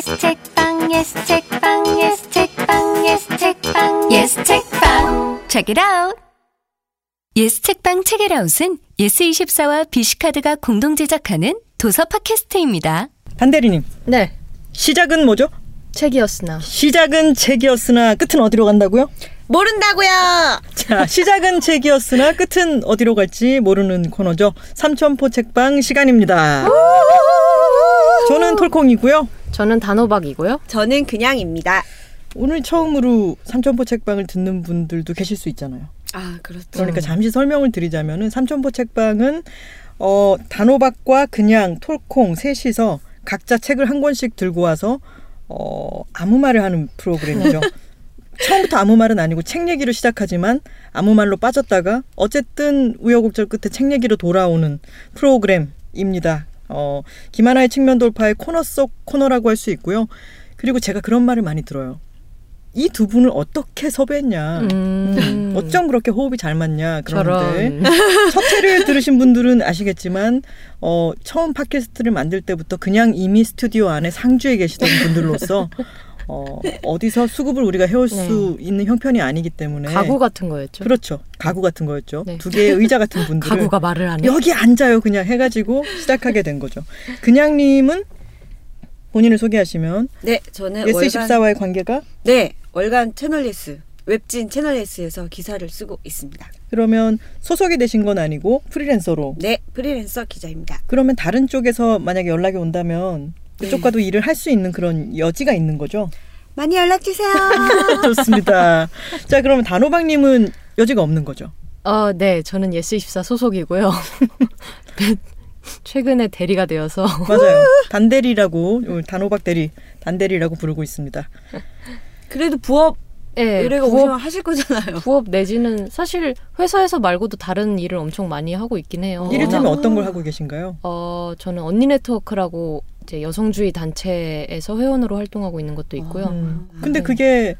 yes 책방 yes 책방 yes 책방 yes 책방 yes 책방 Check it out. 예스 책방 책읽아웃은 예스24와 BC카드가 공동 제작하는 도서 팟캐스트입니다. 반대리님 네, 시작은 뭐죠? 책이었으나 시작은 책이었으나 끝은 어디로 간다고요? 모른다고요. 자, 시작은 책이었으나 끝은 어디로 갈지 모르는 코너죠. 삼천포 책방 시간입니다. 저는 톨콩이고요. 저는 단호박이고요. 저는 그냥입니다. 오늘 처음으로 삼천포 책방을 듣는 분들도 계실 수 있잖아요. 아 그렇죠. 그러니까 잠시 설명을 드리자면은 삼천포 책방은 어, 단호박과 그냥 톨콩 셋이서 각자 책을 한 권씩 들고 와서 어, 아무 말을 하는 프로그램이죠. 처음부터 아무 말은 아니고 책 얘기로 시작하지만 아무 말로 빠졌다가 어쨌든 우여곡절 끝에 책 얘기로 돌아오는 프로그램입니다. 어, 김하나의 측면 돌파의 코너 속 코너라고 할 수 있고요. 그리고 제가 그런 말을 많이 들어요. 이 두 분을 어떻게 섭외했냐. 음, 어쩜 그렇게 호흡이 잘 맞냐 그러는데 저런. 첫 회를 들으신 분들은 아시겠지만 어, 처음 팟캐스트를 만들 때부터 그냥 이미 스튜디오 안에 상주에 계시던 분들로서 어, 어디서 수급을 우리가 해올 수 있는 형편이 아니기 때문에 네. 가구 같은 거였죠. 그렇죠 가구 같은 거였죠 네. 두 개의 의자 같은 분들을 가구가 말을 안 해. 여기 앉아요 그냥 해가지고 시작하게 된 거죠 그냥님은 본인을 소개하시면 네, 저는 월간 예스24와의 관계가 네 월간 채널 예스 웹진 채널 예스에서 기사를 쓰고 있습니다. 그러면 소속이 되신 건 아니고 프리랜서로 네, 프리랜서 기자입니다. 그러면 다른 쪽에서 만약에 연락이 온다면 네. 그쪽과도 일을 할 수 있는 그런 여지가 있는 거죠. 많이 연락 주세요. 좋습니다. 자, 그러면 단호박님은 여지가 없는 거죠. 어, 네, 저는 예스 24 소속이고요. 최근에 대리가 되어서 맞아요. 단대리라고 오늘 단호박 대리 단대리라고 부르고 있습니다. 그래도 부업 네, 의뢰가 부업, 하실 거잖아요. 부업 내지는 사실 회사에서 말고도 다른 일을 엄청 많이 하고 있긴 해요. 이를테면 아. 어떤 걸 하고 계신가요? 어, 저는 언니 네트워크라고 이제 여성주의 단체에서 회원으로 활동하고 있는 것도 있고요. 음. 근데 그게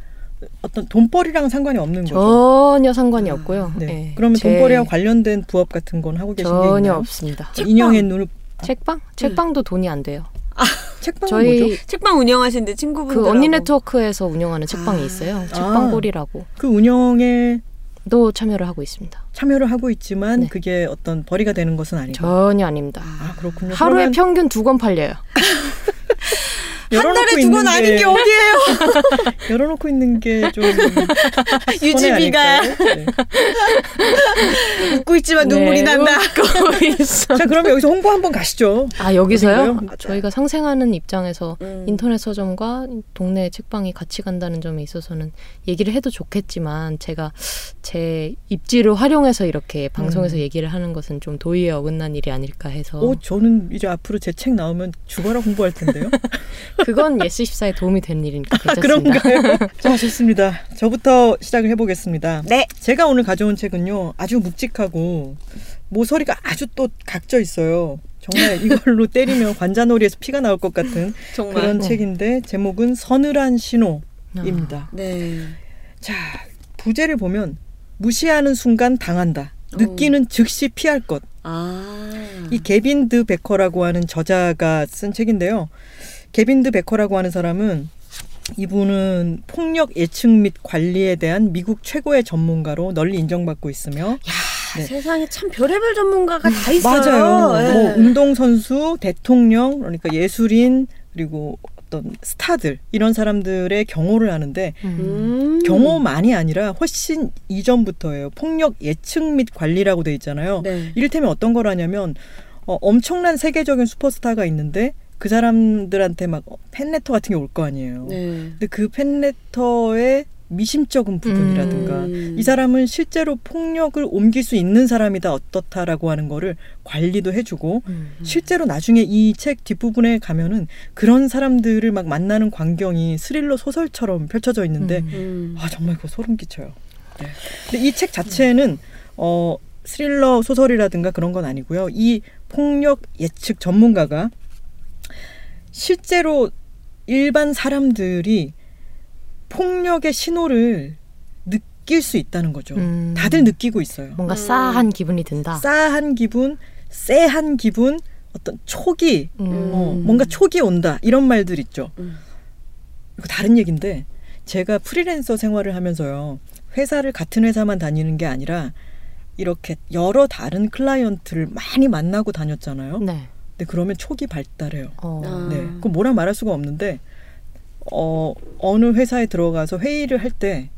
어떤 돈벌이랑 상관이 없는 거죠. 전혀 상관이 없고요. 네. 네, 그러면 제- 돈벌이와 관련된 부업 같은 건 하고 계신 게 전혀 있나요? 없습니다. 인형의 눈을 책방? 책방도 돈이 안 돼요. 책방은 저희 뭐죠? 책방 운영하시는데 친구분들 그 언니 네트워크에서 운영하는 책방이 아. 있어요. 책방골이라고. 그 운영에 도 참여를 하고 있습니다. 참여를 하고 있지만 네. 그게 어떤 벌이가 되는 것은 아니고. 전혀 아닙니다. 아 그렇군요. 하루에 그러면 평균 두 권 팔려요. 열어놓고 한 달에 두 있는 권 아닌 게 어디예요? 열어놓고 있는 게 좀 유지비가 네. 웃고 있지만 눈물이 네, 난다. 웃고 있어. 자 그러면 여기서 홍보 한번 가시죠. 아 여기서요? 저희가 상생하는 입장에서 음. 인터넷 서점과 동네 책방이 같이 간다는 점에 있어서는 얘기를 해도 좋겠지만 제가 제 입지를 활용해서 이렇게 방송에서 음. 얘기를 하는 것은 좀 도의에 어긋난 일이 아닐까 해서 어 저는 이제 앞으로 제 책 나오면 죽어라 홍보할 텐데요. 그건 예스24에 도움이 되는 일이니까 아, 괜찮습니다. 그런가요? 자 좋습니다. 저부터 시작을 해보겠습니다. 네. 제가 오늘 가져온 책은요 아주 묵직하고 모서리가 아주 또 각져 있어요. 정말 이걸로 때리면 관자놀이에서 피가 나올 것 같은. 그런 네. 책인데 제목은 서늘한 신호입니다. 네. 자 부제를 보면 무시하는 순간 당한다. 느끼는 즉시 피할 것. 아. 이 게빈 드 베커라고 하는 저자가 쓴 책인데요. 게빈 드 베커라고 하는 사람은 이분은 폭력 예측 및 관리에 대한 미국 최고의 전문가로 널리 인정받고 있으며 네. 세상에 참 별의별 전문가가 다 있어요. 맞아요. 네. 뭐 운동 선수, 대통령, 그러니까 예술인 그리고 어떤 스타들 이런 사람들의 경호를 하는데 음. 음. 경호만이 아니라 훨씬 이전부터예요. 폭력 예측 및 관리라고 돼 있잖아요. 네. 이를테면 어떤 걸 하냐면 어, 엄청난 세계적인 슈퍼스타가 있는데 그 사람들한테 막 팬레터 같은 게 올 거 아니에요. 네. 근데 그 팬레터의 미심쩍은 부분이라든가 음. 이 사람은 실제로 폭력을 옮길 수 있는 사람이다 어떻다라고 하는 거를 관리도 해주고 음. 실제로 나중에 이 책 뒷부분에 가면은 그런 사람들을 막 만나는 광경이 스릴러 소설처럼 펼쳐져 있는데 음. 음. 아 정말 그거 소름 끼쳐요. 네. 근데 이 책 자체는 어 스릴러 소설이라든가 그런 건 아니고요. 이 폭력 예측 전문가가 실제로 일반 사람들이 폭력의 신호를 느낄 수 있다는 거죠. 음. 다들 느끼고 있어요. 뭔가 음. 싸한 기분이 든다. 싸한 기분, 쎄한 기분, 어떤 촉이 음. 어, 뭔가 촉이 온다 이런 말들 있죠. 음. 이거 다른 얘기인데 제가 프리랜서 생활을 하면서요. 회사를 같은 회사만 다니는 게 아니라 이렇게 여러 다른 클라이언트를 많이 만나고 다녔잖아요. 네. 근데 그러면 촉이 발달해요. 어. 아. 네. 그 뭐라 말할 수가 없는데 어 어느 회사에 들어가서 회의를 할 때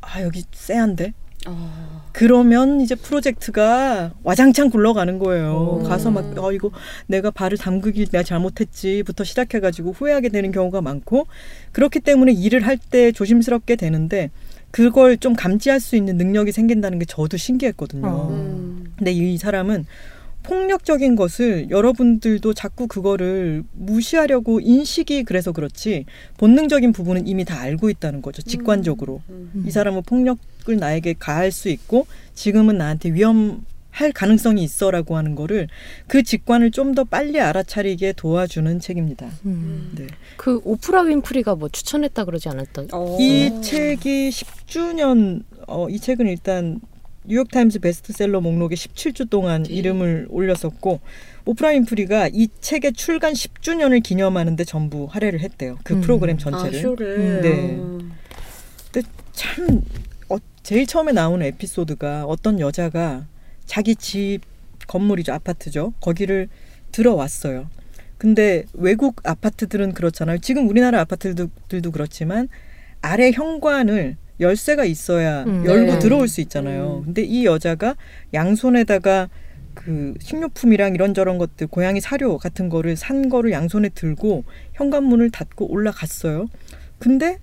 아 여기 쎄한데 아. 그러면 이제 프로젝트가 와장창 굴러가는 거예요. 오. 가서 막, 어, 이거 내가 발을 담그길 내가 잘못했지부터 시작해가지고 후회하게 되는 경우가 많고, 그렇기 때문에 일을 할 때 조심스럽게 되는데, 그걸 좀 감지할 수 있는 능력이 생긴다는 게 저도 신기했거든요. 어. 음. 근데 이 사람은 폭력적인 것을 여러분들도 자꾸 그거를 무시하려고 인식이 그래서 그렇지 본능적인 부분은 이미 다 알고 있다는 거죠. 직관적으로. 음. 이 사람은 폭력을 나에게 가할 수 있고 지금은 나한테 위험할 가능성이 있어라고 하는 거를 그 직관을 좀 더 빨리 알아차리게 도와주는 책입니다. 음. 네. 그 오프라 윈프리가 뭐 추천했다 그러지 않았던? 어. 이 책이 10주년 어, 이 책은 일단 뉴욕타임스 베스트셀러 목록에 17주 동안 네. 이름을 올렸었고 오프라 윈프리가 이 책의 출간 10주년을 기념하는데 전부 할애를 했대요. 그 음. 프로그램 아, 전체를. 쇼를. 네. 어. 참 어, 제일 처음에 나오는 에피소드가 어떤 여자가 자기 집 건물이죠 아파트죠 거기를 들어왔어요. 근데 외국 아파트들은 그렇잖아요. 지금 우리나라 아파트들도 그렇지만 아래 현관을 열쇠가 있어야 음, 열고 네. 들어올 수 있잖아요. 음. 근데 이 여자가 양손에다가 그 식료품이랑 이런저런 것들 고양이 사료 같은 거를 산 거를 양손에 들고 현관문을 닫고 올라갔어요. 근데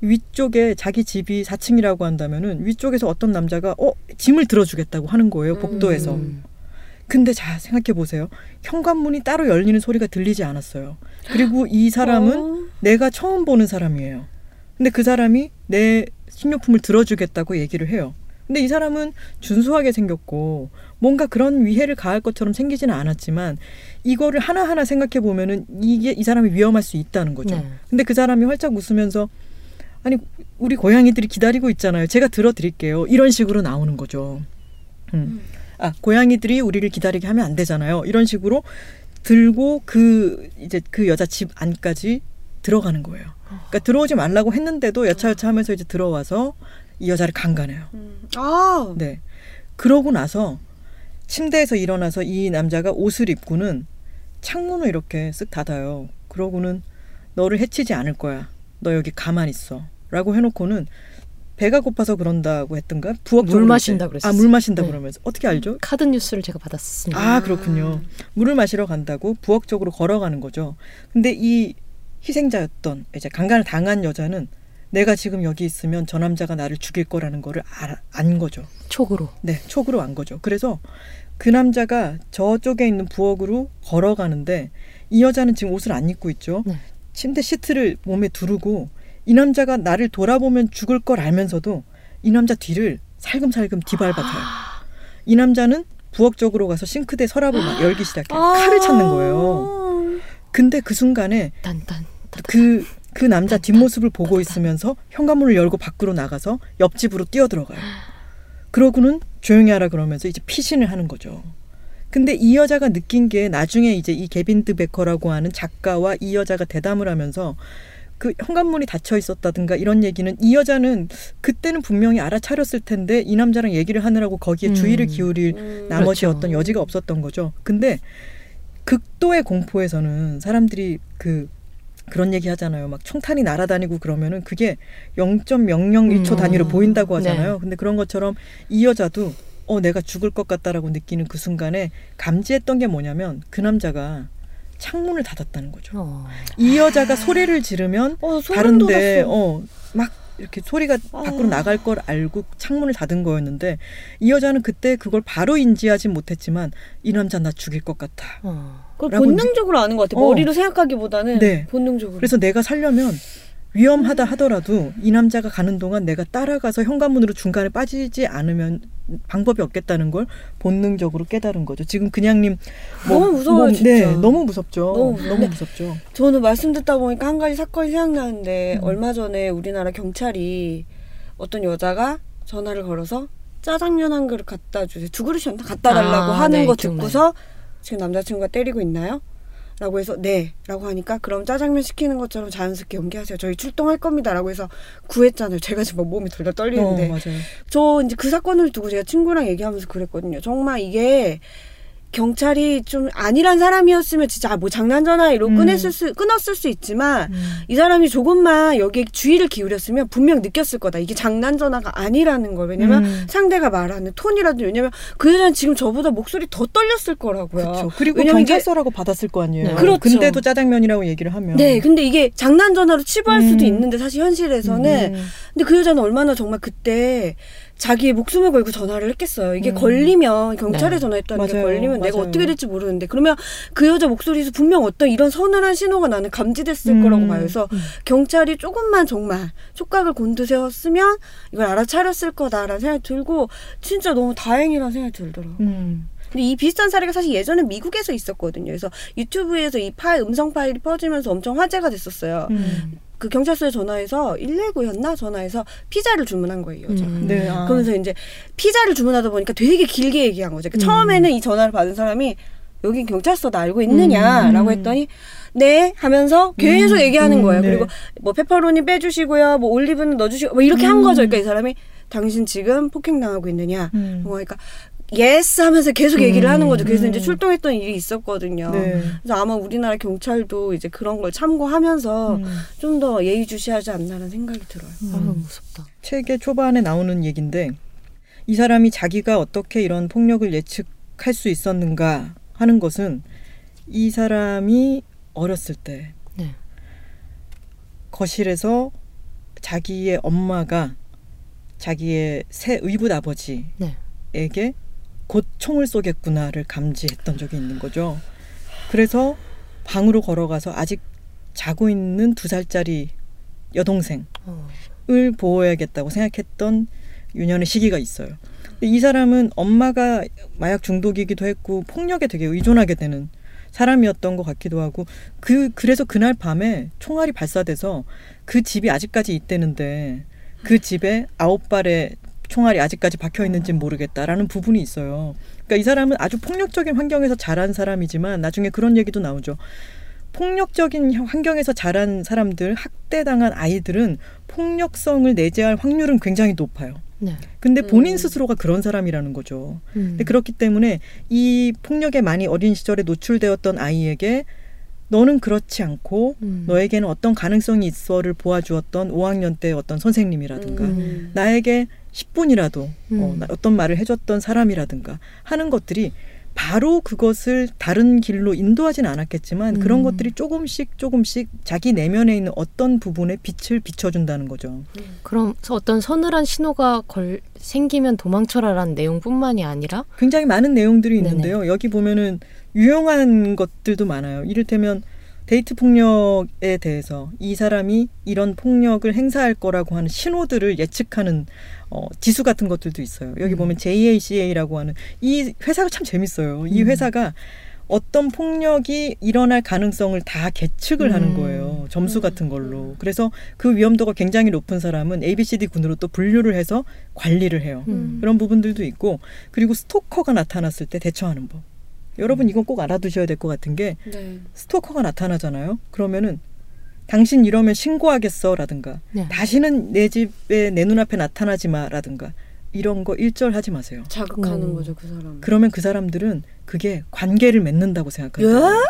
위쪽에 자기 집이 4층이라고 한다면은 위쪽에서 어떤 남자가 어 짐을 들어주겠다고 하는 거예요 복도에서. 음. 근데 자 생각해 보세요. 현관문이 따로 열리는 소리가 들리지 않았어요. 그리고 이 사람은 어. 내가 처음 보는 사람이에요. 근데 그 사람이 내 식료품을 들어주겠다고 얘기를 해요. 근데 이 사람은 준수하게 생겼고 뭔가 그런 위해를 가할 것처럼 생기지는 않았지만 이거를 하나하나 생각해 보면은 이게 이 사람이 위험할 수 있다는 거죠. 네. 근데 그 사람이 활짝 웃으면서 아니 우리 고양이들이 기다리고 있잖아요. 제가 들어 드릴게요. 이런 식으로 나오는 거죠. 음. 아 고양이들이 우리를 기다리게 하면 안 되잖아요. 이런 식으로 들고 그 이제 그 여자 집 안까지 들어가는 거예요. 그러니까 들어오지 말라고 했는데도 여차여차 하면서 이제 들어와서 이 여자를 강간해요. 음. 아. 네. 그러고 나서 침대에서 일어나서 이 남자가 옷을 입고는 창문을 이렇게 쓱 닫아요. 그러고는 너를 해치지 않을 거야. 너 여기 가만 있어. 라고 해놓고는 배가 고파서 그런다고 했던가? 부엌적으로 물 마신다 이제- 그랬었어요. 아, 물 마신다 네. 그러면서. 어떻게 알죠? 카드 뉴스를 제가 받았습니다. 아, 그렇군요. 물을 마시러 간다고 부엌적으로 걸어가는 거죠. 근데 이 희생자였던 이제 강간을 당한 여자는 내가 지금 여기 있으면 저 남자가 나를 죽일 거라는 거를 알, 안 거죠. 촉으로. 네, 촉으로 안 거죠. 그래서 그 남자가 저쪽에 있는 부엌으로 걸어가는데 이 여자는 지금 옷을 안 입고 있죠. 네. 침대 시트를 몸에 두르고 이 남자가 나를 돌아보면 죽을 걸 알면서도 이 남자 뒤를 살금살금 뒤밟아가요. 이 남자는 부엌 쪽으로 가서 싱크대 서랍을 막 열기 시작해요. 아. 칼을 찾는 거예요. 근데 그 순간에 딴딴. 그, 그 남자 뒷모습을 보고 있으면서 현관문을 열고 밖으로 나가서 옆집으로 뛰어들어가요. 그러고는 조용히 하라 그러면서 이제 피신을 하는 거죠. 근데 이 여자가 느낀 게 나중에 이제 이 게빈드 베커라고 하는 작가와 이 여자가 대담을 하면서 그 현관문이 닫혀 있었다든가 이런 얘기는 이 여자는 그때는 분명히 알아차렸을 텐데 이 남자랑 얘기를 하느라고 거기에 음. 주의를 기울일 음. 나머지 그렇죠. 어떤 여지가 없었던 거죠. 근데 극도의 공포에서는 사람들이 그 그런 얘기 하잖아요. 막 총탄이 날아다니고 그러면은 그게 0.001초 음. 단위로 보인다고 하잖아요. 네. 근데 그런 것처럼 이 여자도 어 내가 죽을 것 같다라고 느끼는 그 순간에 감지했던 게 뭐냐면 그 남자가 창문을 닫았다는 거죠. 어. 이 여자가 소리를 지르면 어, 다른데. 어 막 이렇게 소리가 밖으로 아. 나갈 걸 알고 창문을 닫은 거였는데 이 여자는 그때 그걸 바로 인지하진 못했지만 이 남자 나 죽일 것 같아. 어. 그걸 본능적으로 아는 것 같아. 어. 머리로 생각하기보다는 네. 본능적으로. 그래서 내가 살려면 위험하다 하더라도 이 남자가 가는 동안 내가 따라가서 현관문으로 중간에 빠지지 않으면 방법이 없겠다는 걸 본능적으로 깨달은 거죠. 지금 그냥님 너무 무서워요, 진짜. 네, 너무 무섭죠. 너무. 너무 무섭죠. 저는 말씀 듣다 보니까 한 가지 사건이 생각나는데 음. 얼마 전에 우리나라 경찰이 어떤 여자가 전화를 걸어서 짜장면 한 그릇 갖다 주세요. 두 그릇이었나? 갖다 달라고 아, 하는 네, 거 기억나요. 듣고서 지금 남자친구가 때리고 있나요? 라고 해서 네 라고 하니까 그럼 짜장면 시키는 것처럼 자연스럽게 연기하세요 저희 출동할 겁니다 라고 해서 구했잖아요 제가 지금 막 몸이 덜덜 떨리는데 어, 맞아요. 저 이제 그 사건을 두고 제가 친구랑 얘기하면서 그랬거든요 정말 이게 경찰이 좀 아니란 사람이었으면 진짜 아, 뭐 장난 전화로 음. 끊었을 수 끊었을 수 있지만 음. 이 사람이 조금만 여기에 주의를 기울였으면 분명 느꼈을 거다. 이게 장난 전화가 아니라는 걸. 왜냐면 음. 상대가 말하는 톤이라도 왜냐면 그 여자는 지금 저보다 목소리 더 떨렸을 거라고요. 그렇죠. 그리고 왜냐면 이게- 경찰서라고 받았을 거 아니에요. 네. 그렇죠. 근데도 짜장면이라고 얘기를 하면. 네, 근데 이게 장난 전화로 치부할 음. 수도 있는데 사실 현실에서는 음. 근데 그 여자는 얼마나 정말 그때 자기의 목숨을 걸고 전화를 했겠어요. 이게 음. 걸리면 경찰에 네. 전화했다는 게 맞아요. 걸리면 내가 맞아요. 어떻게 될지 모르는데 그러면 그 여자 목소리에서 분명 어떤 이런 서늘한 신호가 나는 감지됐을 음. 거라고 봐요. 그래서 경찰이 조금만 정말 촉각을 곤두세웠으면 이걸 알아차렸을 거다라는 생각이 들고 진짜 너무 다행이라는 생각이 들더라고요. 음. 근데 이 비슷한 사례가 사실 예전에 미국에서 있었거든요. 그래서 유튜브에서 이 파일 음성 파일이 퍼지면서 엄청 화제가 됐었어요. 음. 그 경찰서에 전화해서 119였나 전화해서 피자를 주문한 거예요. 여자가. 음. 네. 아. 그러면서 이제 피자를 주문하다 보니까 되게 길게 얘기한 거죠. 그러니까 음. 처음에는 이 전화를 받은 사람이 여긴 경찰서다 알고 있느냐라고 음. 했더니 네 하면서 계속 음. 얘기하는 음, 거예요. 네. 그리고 뭐 페퍼로니 빼주시고요, 뭐 올리브는 넣어주시고 뭐 이렇게 한 음. 거죠. 그러니까 이 사람이 당신 지금 폭행당하고 있느냐? 음. 뭐 그러니까 yes 하면서 계속 얘기를 음. 하는 거죠. 그래서 음. 이제 출동했던 일이 있었거든요. 네. 그래서 아마 우리나라 경찰도 이제 그런 걸 참고하면서 음. 좀더 예의주시하지 않나라는 생각이 들어요. 아유 무섭다. 책의 초반에 나오는 얘기인데 이 사람이 자기가 어떻게 이런 폭력을 예측할 수 있었는가 하는 것은 이 사람이 어렸을 때 네. 거실에서 자기의 엄마가 자기의 새 의붓 아버지에게 네. 곧 총을 쏘겠구나를 감지했던 적이 있는 거죠. 그래서 방으로 걸어가서 아직 자고 있는 두 살짜리 여동생 어. 을 보호해야겠다고 생각했던 유년의 시기가 있어요. 이 사람은 엄마가 마약 중독이기도 했고 폭력에 되게 의존하게 되는 사람이었던 것 같기도 하고 그 그래서 그날 밤에 총알이 발사돼서 그 집이 아직까지 있대는데 그 집에 아홉 발의 총알이 아직까지 박혀 있는지 모르겠다라는 부분이 있어요. 그러니까 이 사람은 아주 폭력적인 환경에서 자란 사람이지만 나중에 그런 얘기도 나오죠. 폭력적인 환경에서 자란 사람들, 학대당한 아이들은 폭력성을 내재할 확률은 굉장히 높아요. 네. 근데 본인 음. 스스로가 그런 사람이라는 거죠. 음. 근데 그렇기 때문에 이 폭력에 많이 어린 시절에 노출되었던 아이에게 너는 그렇지 않고 음. 너에게는 어떤 가능성이 있어를 보아주었던 5학년 때 어떤 선생님이라든가 음. 나에게 10분이라도 어, 음. 나- 어떤 말을 해줬던 사람이라든가 하는 것들이 바로 그것을 다른 길로 인도하지는 않았겠지만 그런 음. 것들이 조금씩 조금씩 자기 내면에 있는 어떤 부분에 빛을 비춰준다는 거죠. 그럼 어떤 서늘한 신호가 걸 생기면 도망쳐라라는 내용뿐만이 아니라 굉장히 많은 내용들이 네네. 있는데요. 여기 보면은 유용한 것들도 많아요. 이를테면 데이트 폭력에 대해서 이 사람이 이런 폭력을 행사할 거라고 하는 신호들을 예측하는 어, 지수 같은 것들도 있어요. 여기 음. 보면 JACA라고 하는 이 회사가 참 재밌어요. 이 음. 회사가 어떤 폭력이 일어날 가능성을 다 계측을 하는 음. 거예요. 점수 음. 같은 걸로. 그래서 그 위험도가 굉장히 높은 사람은 ABCD 군으로 또 분류를 해서 관리를 해요. 음. 그런 부분들도 있고 그리고 스토커가 나타났을 때 대처하는 법. 여러분 이건 꼭 알아두셔야 될 것 같은 게 네. 스토커가 나타나잖아요. 그러면은 당신 이러면 신고하겠어라든가 네. 다시는 내 집에 내 눈앞에 나타나지 마라든가 이런 거 일절 하지 마세요. 자극하는 음. 거죠 그 사람. 그러면 그 사람들은 그게 관계를 맺는다고 생각해요.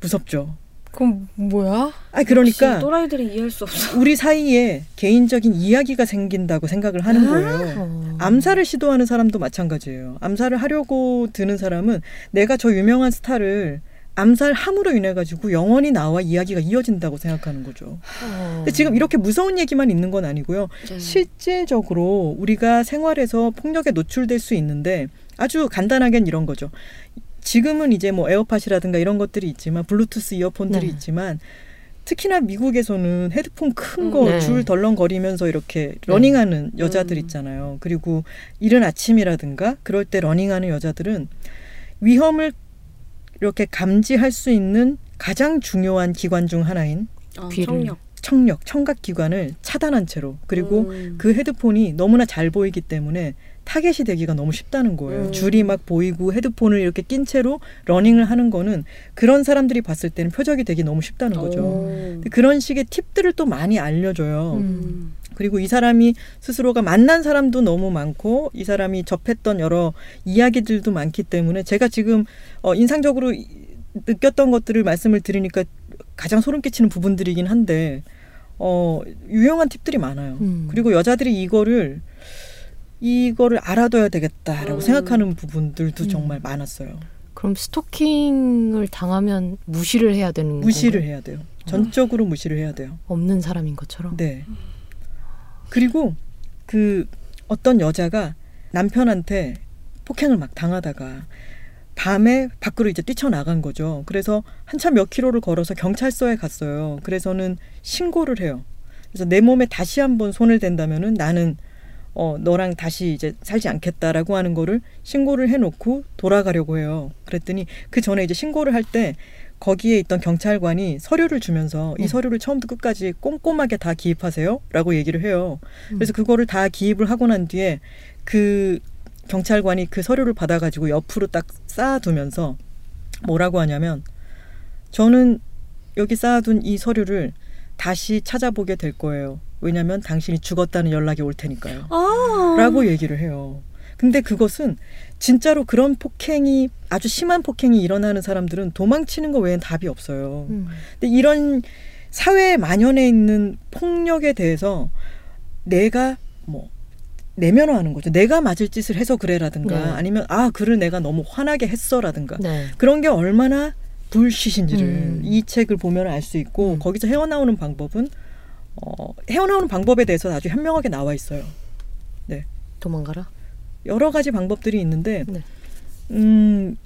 무섭죠. 그럼 뭐야? 아 그러니까 또라이들이 이해할 수 없어. 우리 사이에 개인적인 이야기가 생긴다고 생각을 하는 아. 거예요. 어. 암살을 시도하는 사람도 마찬가지예요. 암살을 하려고 드는 사람은 내가 저 유명한 스타를 암살함으로 인해 가지고 영원히 나와 이야기가 이어진다고 생각하는 거죠. 어. 근데 지금 이렇게 무서운 얘기만 있는 건 아니고요. 네. 실제적으로 우리가 생활에서 폭력에 노출될 수 있는데 아주 간단하게는 이런 거죠. 지금은 이제 뭐 에어팟이라든가 이런 것들이 있지만 블루투스 이어폰들이 네. 있지만 특히나 미국에서는 헤드폰 큰 음, 거 네. 줄 덜렁거리면서 이렇게 러닝하는 여자들 음. 있잖아요. 그리고 이른 아침이라든가 그럴 때 러닝하는 여자들은 위험을 이렇게 감지할 수 있는 가장 중요한 기관 중 하나인 어, 귀를. 청력. 청력, 청각 기관을 차단한 채로 그리고 음. 그 헤드폰이 너무나 잘 보이기 때문에 타겟이 되기가 너무 쉽다는 거예요. 음. 줄이 막 보이고 헤드폰을 이렇게 낀 채로 러닝을 하는 거는 그런 사람들이 봤을 때는 표적이 되기 너무 쉽다는 거죠. 그런 식의 팁들을 또 많이 알려줘요. 음. 그리고 이 사람이 스스로가 만난 사람도 너무 많고 이 사람이 접했던 여러 이야기들도 많기 때문에 제가 지금 어, 인상적으로 이- 느꼈던 것들을 말씀을 드리니까 가장 소름 끼치는 부분들이긴 한데 어, 유용한 팁들이 많아요. 음. 그리고 여자들이 이거를 이거를 알아둬야 되겠다라고 음. 생각하는 부분들도 음. 정말 많았어요. 그럼 스토킹을 당하면 무시를 해야 되는 무시를 건가요? 해야 돼요. 전적으로 무시를 해야 돼요. 없는 사람인 것처럼. 네. 그리고 그 어떤 여자가 남편한테 폭행을 막 당하다가 밤에 밖으로 이제 뛰쳐나간 거죠. 그래서 한참 몇 킬로를 걸어서 경찰서에 갔어요. 그래서는 신고를 해요. 그래서 내 몸에 다시 한번 손을 댄다면은 나는 어 너랑 다시 이제 살지 않겠다라고 하는 거를 신고를 해놓고 돌아가려고 해요. 그랬더니 그 전에 이제 신고를 할 때 거기에 있던 경찰관이 서류를 주면서 이 네. 서류를 처음부터 끝까지 꼼꼼하게 다 기입하세요라고 얘기를 해요. 음. 그래서 그거를 다 기입을 하고 난 뒤에 그 경찰관이 그 서류를 받아가지고 옆으로 딱 쌓아두면서 뭐라고 하냐면 저는 여기 쌓아둔 이 서류를 다시 찾아보게 될 거예요. 왜냐하면 당신이 죽었다는 연락이 올 테니까요. 아. 라고 얘기를 해요. 근데 그것은 진짜로 그런 폭행이 아주 심한 폭행이 일어나는 사람들은 도망치는 거 외엔 답이 없어요. 음. 근데 이런 사회에 만연해 있는 폭력에 대해서 내가 뭐 내면화하는 거죠. 내가 맞을 짓을 해서 그래라든가 네. 아니면 아 그를 내가 너무 화나게 했어라든가 네. 그런 게 얼마나 불시신지를 음. 이 책을 보면 알 수 있고 음. 거기서 헤어나오는 방법은 어, 헤어나오는 방법에 대해서 아주 현명하게 나와 있어요. 도망가라. 여러 가지 방법들이 있는데 네. 음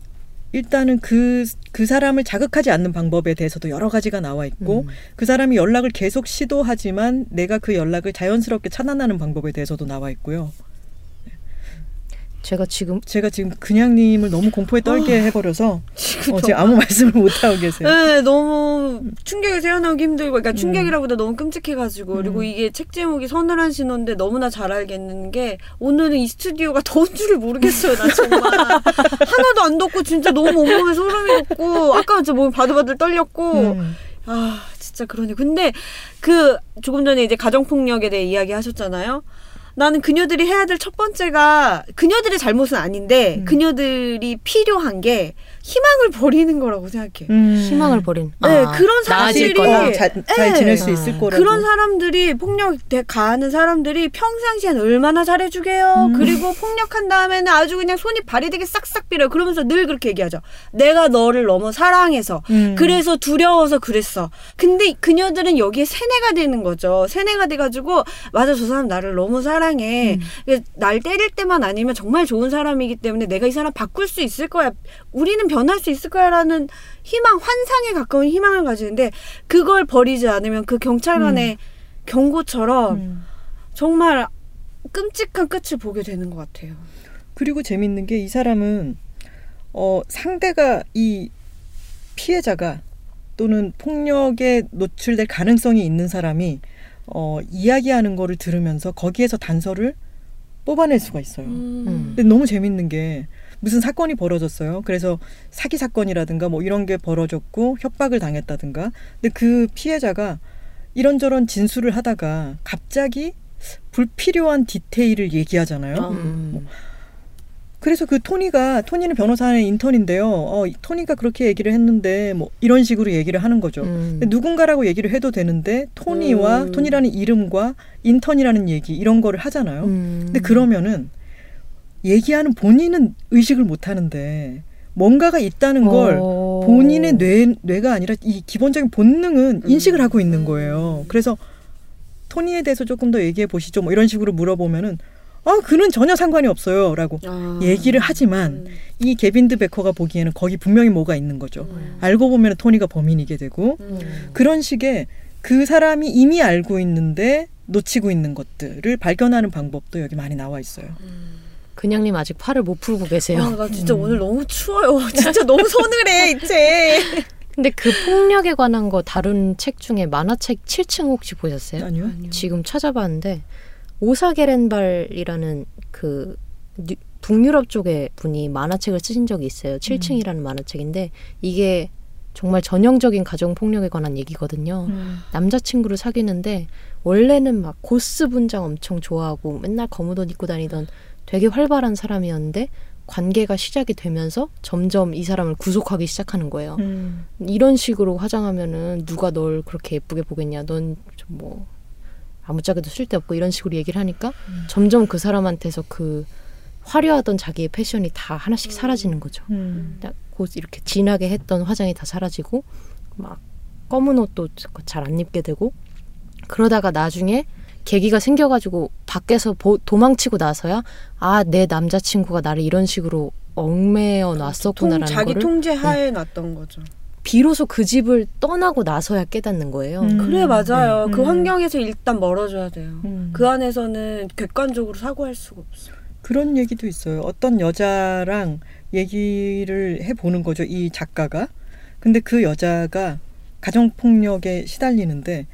일단은 그, 그 사람을 자극하지 않는 방법에 대해서도 여러 가지가 나와 있고 음. 그 사람이 연락을 계속 시도하지만 내가 그 연락을 자연스럽게 차단하는 방법에 대해서도 나와 있고요. 제가 지금 제가 지금 그냥님을 너무 공포에 떨게 해버려서 지금 어, 아무 말씀을 못 하고 계세요. 네, 너무 충격에서 헤어나오기 힘들고, 그러니까 음. 충격이라보다 너무 끔찍해가지고, 그리고 음. 이게 책 제목이 서늘한 신호인데 너무나 잘 알겠는 게, 오늘은 이 스튜디오가 더운 줄을 모르겠어요, 나 정말. 하나도 안 덥고, 진짜 너무 온몸에 소름이 돋고, 아까 진짜 몸이 바들바들 떨렸고, 음. 아, 진짜 그러네. 근데 그 조금 전에 이제 가정폭력에 대해 이야기 하셨잖아요. 나는 그녀들이 해야 될 첫 번째가 그녀들의 잘못은 아닌데 음. 그녀들이 필요한 게 희망을 버리는 거라고 생각해. 음. 희망을 버린. 네, 아, 그런 사람들이- 거다. 어, 잘, 잘 네. 지낼 수 아. 있을 거라고. 그런 사람들이 폭력 대- 가하는 사람들이 평상시엔 얼마나 잘해주게요. 음. 그리고 폭력한 다음에는 아주 그냥 손이 발이 되게 싹싹 빌어요. 그러면서 늘 그렇게 얘기하죠. 내가 너를 너무 사랑해서 음. 그래서 두려워서 그랬어. 근데 그녀들은 여기에 세뇌가 되는 거죠. 세뇌가 돼가지고 맞아 저 사람 나를 너무 사랑해. 음. 날 때릴 때만 아니면 정말 좋은 사람이기 때문에 내가 이 사람 바꿀 수 있을 거야. 우리는 변할 수 있을 거야라는 희망, 환상에 가까운 희망을 가지는데 그걸 버리지 않으면 그 경찰관의 경고처럼 음. 정말 끔찍한 끝을 보게 되는 것 같아요. 그리고 재밌는 게 이 사람은 어 상대가 이 피해자가 또는 폭력에 노출될 가능성이 있는 사람이 어 이야기하는 거를 들으면서 거기에서 단서를 뽑아낼 수가 있어요. 음. 근데 너무 재밌는 게 무슨 사건이 벌어졌어요. 그래서 사기 사건이라든가 뭐 이런 게 벌어졌고 협박을 당했다든가. 근데 그 피해자가 이런저런 진술을 하다가 갑자기 불필요한 디테일을 얘기하잖아요. 아. 음. 그래서 그 토니가 토니는 변호사의 인턴인데요. 어, 이 토니가 그렇게 얘기를 했는데 뭐 이런 식으로 얘기를 하는 거죠. 음. 근데 누군가라고 얘기를 해도 되는데 토니와 음. 토니라는 이름과 인턴이라는 얘기 이런 거를 하잖아요. 음. 근데 그러면은 얘기하는 본인은 의식을 못 하는데 뭔가가 있다는 걸 어. 본인의 뇌, 뇌가 아니라 이 기본적인 본능은 인식을 하고 있는 거예요. 그래서 토니에 대해서 조금 더 얘기해 보시죠. 뭐 이런 식으로 물어보면은 아, 그는 전혀 상관이 없어요. 라고 아. 얘기를 하지만 음. 이 개빈드 베커가 보기에는 거기 분명히 뭐가 있는 거죠. 음. 알고 보면 토니가 범인이게 되고 음. 그런 식의 그 사람이 이미 알고 있는데 놓치고 있는 것들을 발견하는 방법도 여기 많이 나와 있어요. 그냥님 아직 팔을 못 풀고 계세요. 아, 나 진짜 음. 오늘 너무 추워요. 진짜 너무 서늘해, 이제. 근데 그 폭력에 관한 거 다룬 책 중에 만화책 7층 혹시 보셨어요? 아니요? 지금 찾아봤는데 오사 게렌발이라는 그 뉴- 북유럽 쪽에 분이 만화책을 쓰신 적이 있어요. 7층이라는 만화책인데 이게 정말 전형적인 가정 폭력에 관한 얘기거든요. 음. 남자친구를 사귀는데 원래는 막 goth 분장 엄청 좋아하고 맨날 검은 옷 입고 다니던 되게 활발한 사람이었는데 관계가 시작이 되면서 점점 이 사람을 구속하기 시작하는 거예요. 음. 이런 식으로 화장하면은 누가 널 그렇게 예쁘게 보겠냐? 넌좀뭐 아무짝에도 쓸데없고 이런 식으로 얘기를 하니까 점점 그 사람한테서 그 화려하던 자기의 패션이 다 하나씩 사라지는 거죠. 음. 딱곧 이렇게 진하게 했던 화장이 다 사라지고 막 검은 옷도 잘 안 입게 되고 그러다가 나중에 계기가 생겨가지고 밖에서 보- 도망치고 나서야 아 내 남자친구가 나를 이런 식으로 얽매여 통, 놨었구나라는 자기 거를 통제 하에 놨던 거죠. 비로소 그 집을 떠나고 나서야 깨닫는 거예요. 음. 그래 맞아요. 음. 그 환경에서 일단 멀어져야 돼요. 음. 그 안에서는 객관적으로 사고할 수가 없어. 그런 얘기도 있어요. 어떤 여자랑 얘기를 해보는 거죠. 이 작가가. 근데 그 여자가 가정폭력에 시달리는데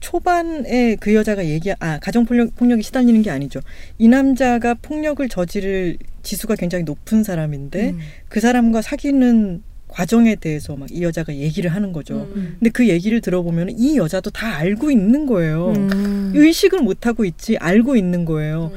초반에 그 여자가 얘기, 아, 가정 폭력, 폭력에 시달리는 게 아니죠. 이 남자가 폭력을 저지를 지수가 굉장히 높은 사람인데 음. 그 사람과 사귀는 과정에 대해서 막 이 여자가 얘기를 하는 거죠. 음. 근데 그 얘기를 들어보면 이 여자도 다 알고 있는 거예요. 음. 의식을 못 하고 있지, 알고 있는 거예요.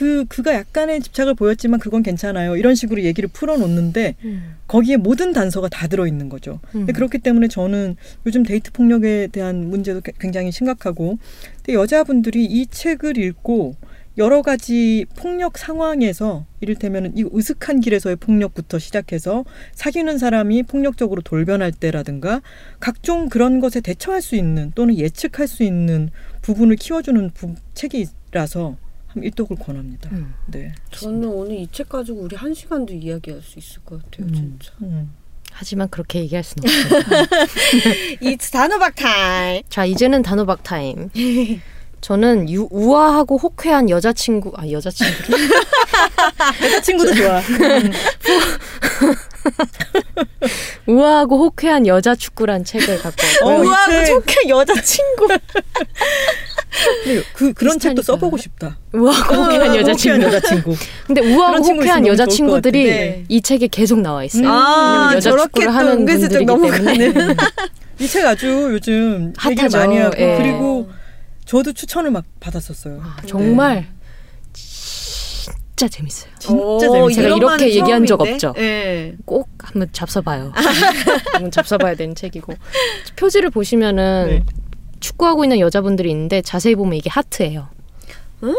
음. 그 그가 약간의 집착을 보였지만 그건 괜찮아요. 이런 식으로 얘기를 풀어놓는데 음. 거기에 모든 단서가 다 들어 있는 거죠. 음. 그렇기 때문에 저는 요즘 데이트 폭력에 대한 문제도 게- 굉장히 심각하고, 근데 여자분들이 이 책을 읽고 여러 가지 폭력 상황에서 이를테면 이 으슥한 길에서의 폭력부터 시작해서 사귀는 사람이 폭력적으로 돌변할 때라든가 각종 그런 것에 대처할 수 있는 또는 예측할 수 있는 부분을 키워주는 부, 책이라서 한 일독을 권합니다. 음. 네. 저는 오늘 이 책 가지고 우리 한 시간도 이야기할 수 있을 것 같아요, 음. 진짜. 음. 하지만 그렇게 얘기할 수는 없어요. It's 단호박 타임. 자 이제는 단호박 타임. 저는 유, 우아하고 호쾌한 여자친구 아 여자친구 여자친구도 좋아. 우아하고 호쾌한 여자 축구란 책을 갖고 왔고요. 어, 이 우아하고 책. 좋게 여자 친구. 근데 그 그런 책도. 써보고 싶다. 우아하고 호쾌한 여자 친구. 호쾌한 여자 친구. 근데 우아하고 친구 호쾌한 여자 친구들이 것 같은데. 이 책에 계속 나와 있어요. 음. 아, 여자 축구를 또 하는 분들이기 때문에. 이 책 아주 요즘 얘기를 핫하죠. 많이 하고 예. 그리고 저도 추천을 막 받았었어요. 아, 정말 진짜 재밌어요. 진짜 오, 재밌어요. 제가 이런 이렇게 얘기한 적 처음인데? 없죠. 예. 꼭 한번 잡숴봐요. 한번 잡숴봐야 되는 책이고 표지를 보시면은 네. 축구하고 있는 여자분들이 있는데 자세히 보면 이게 하트예요. 응?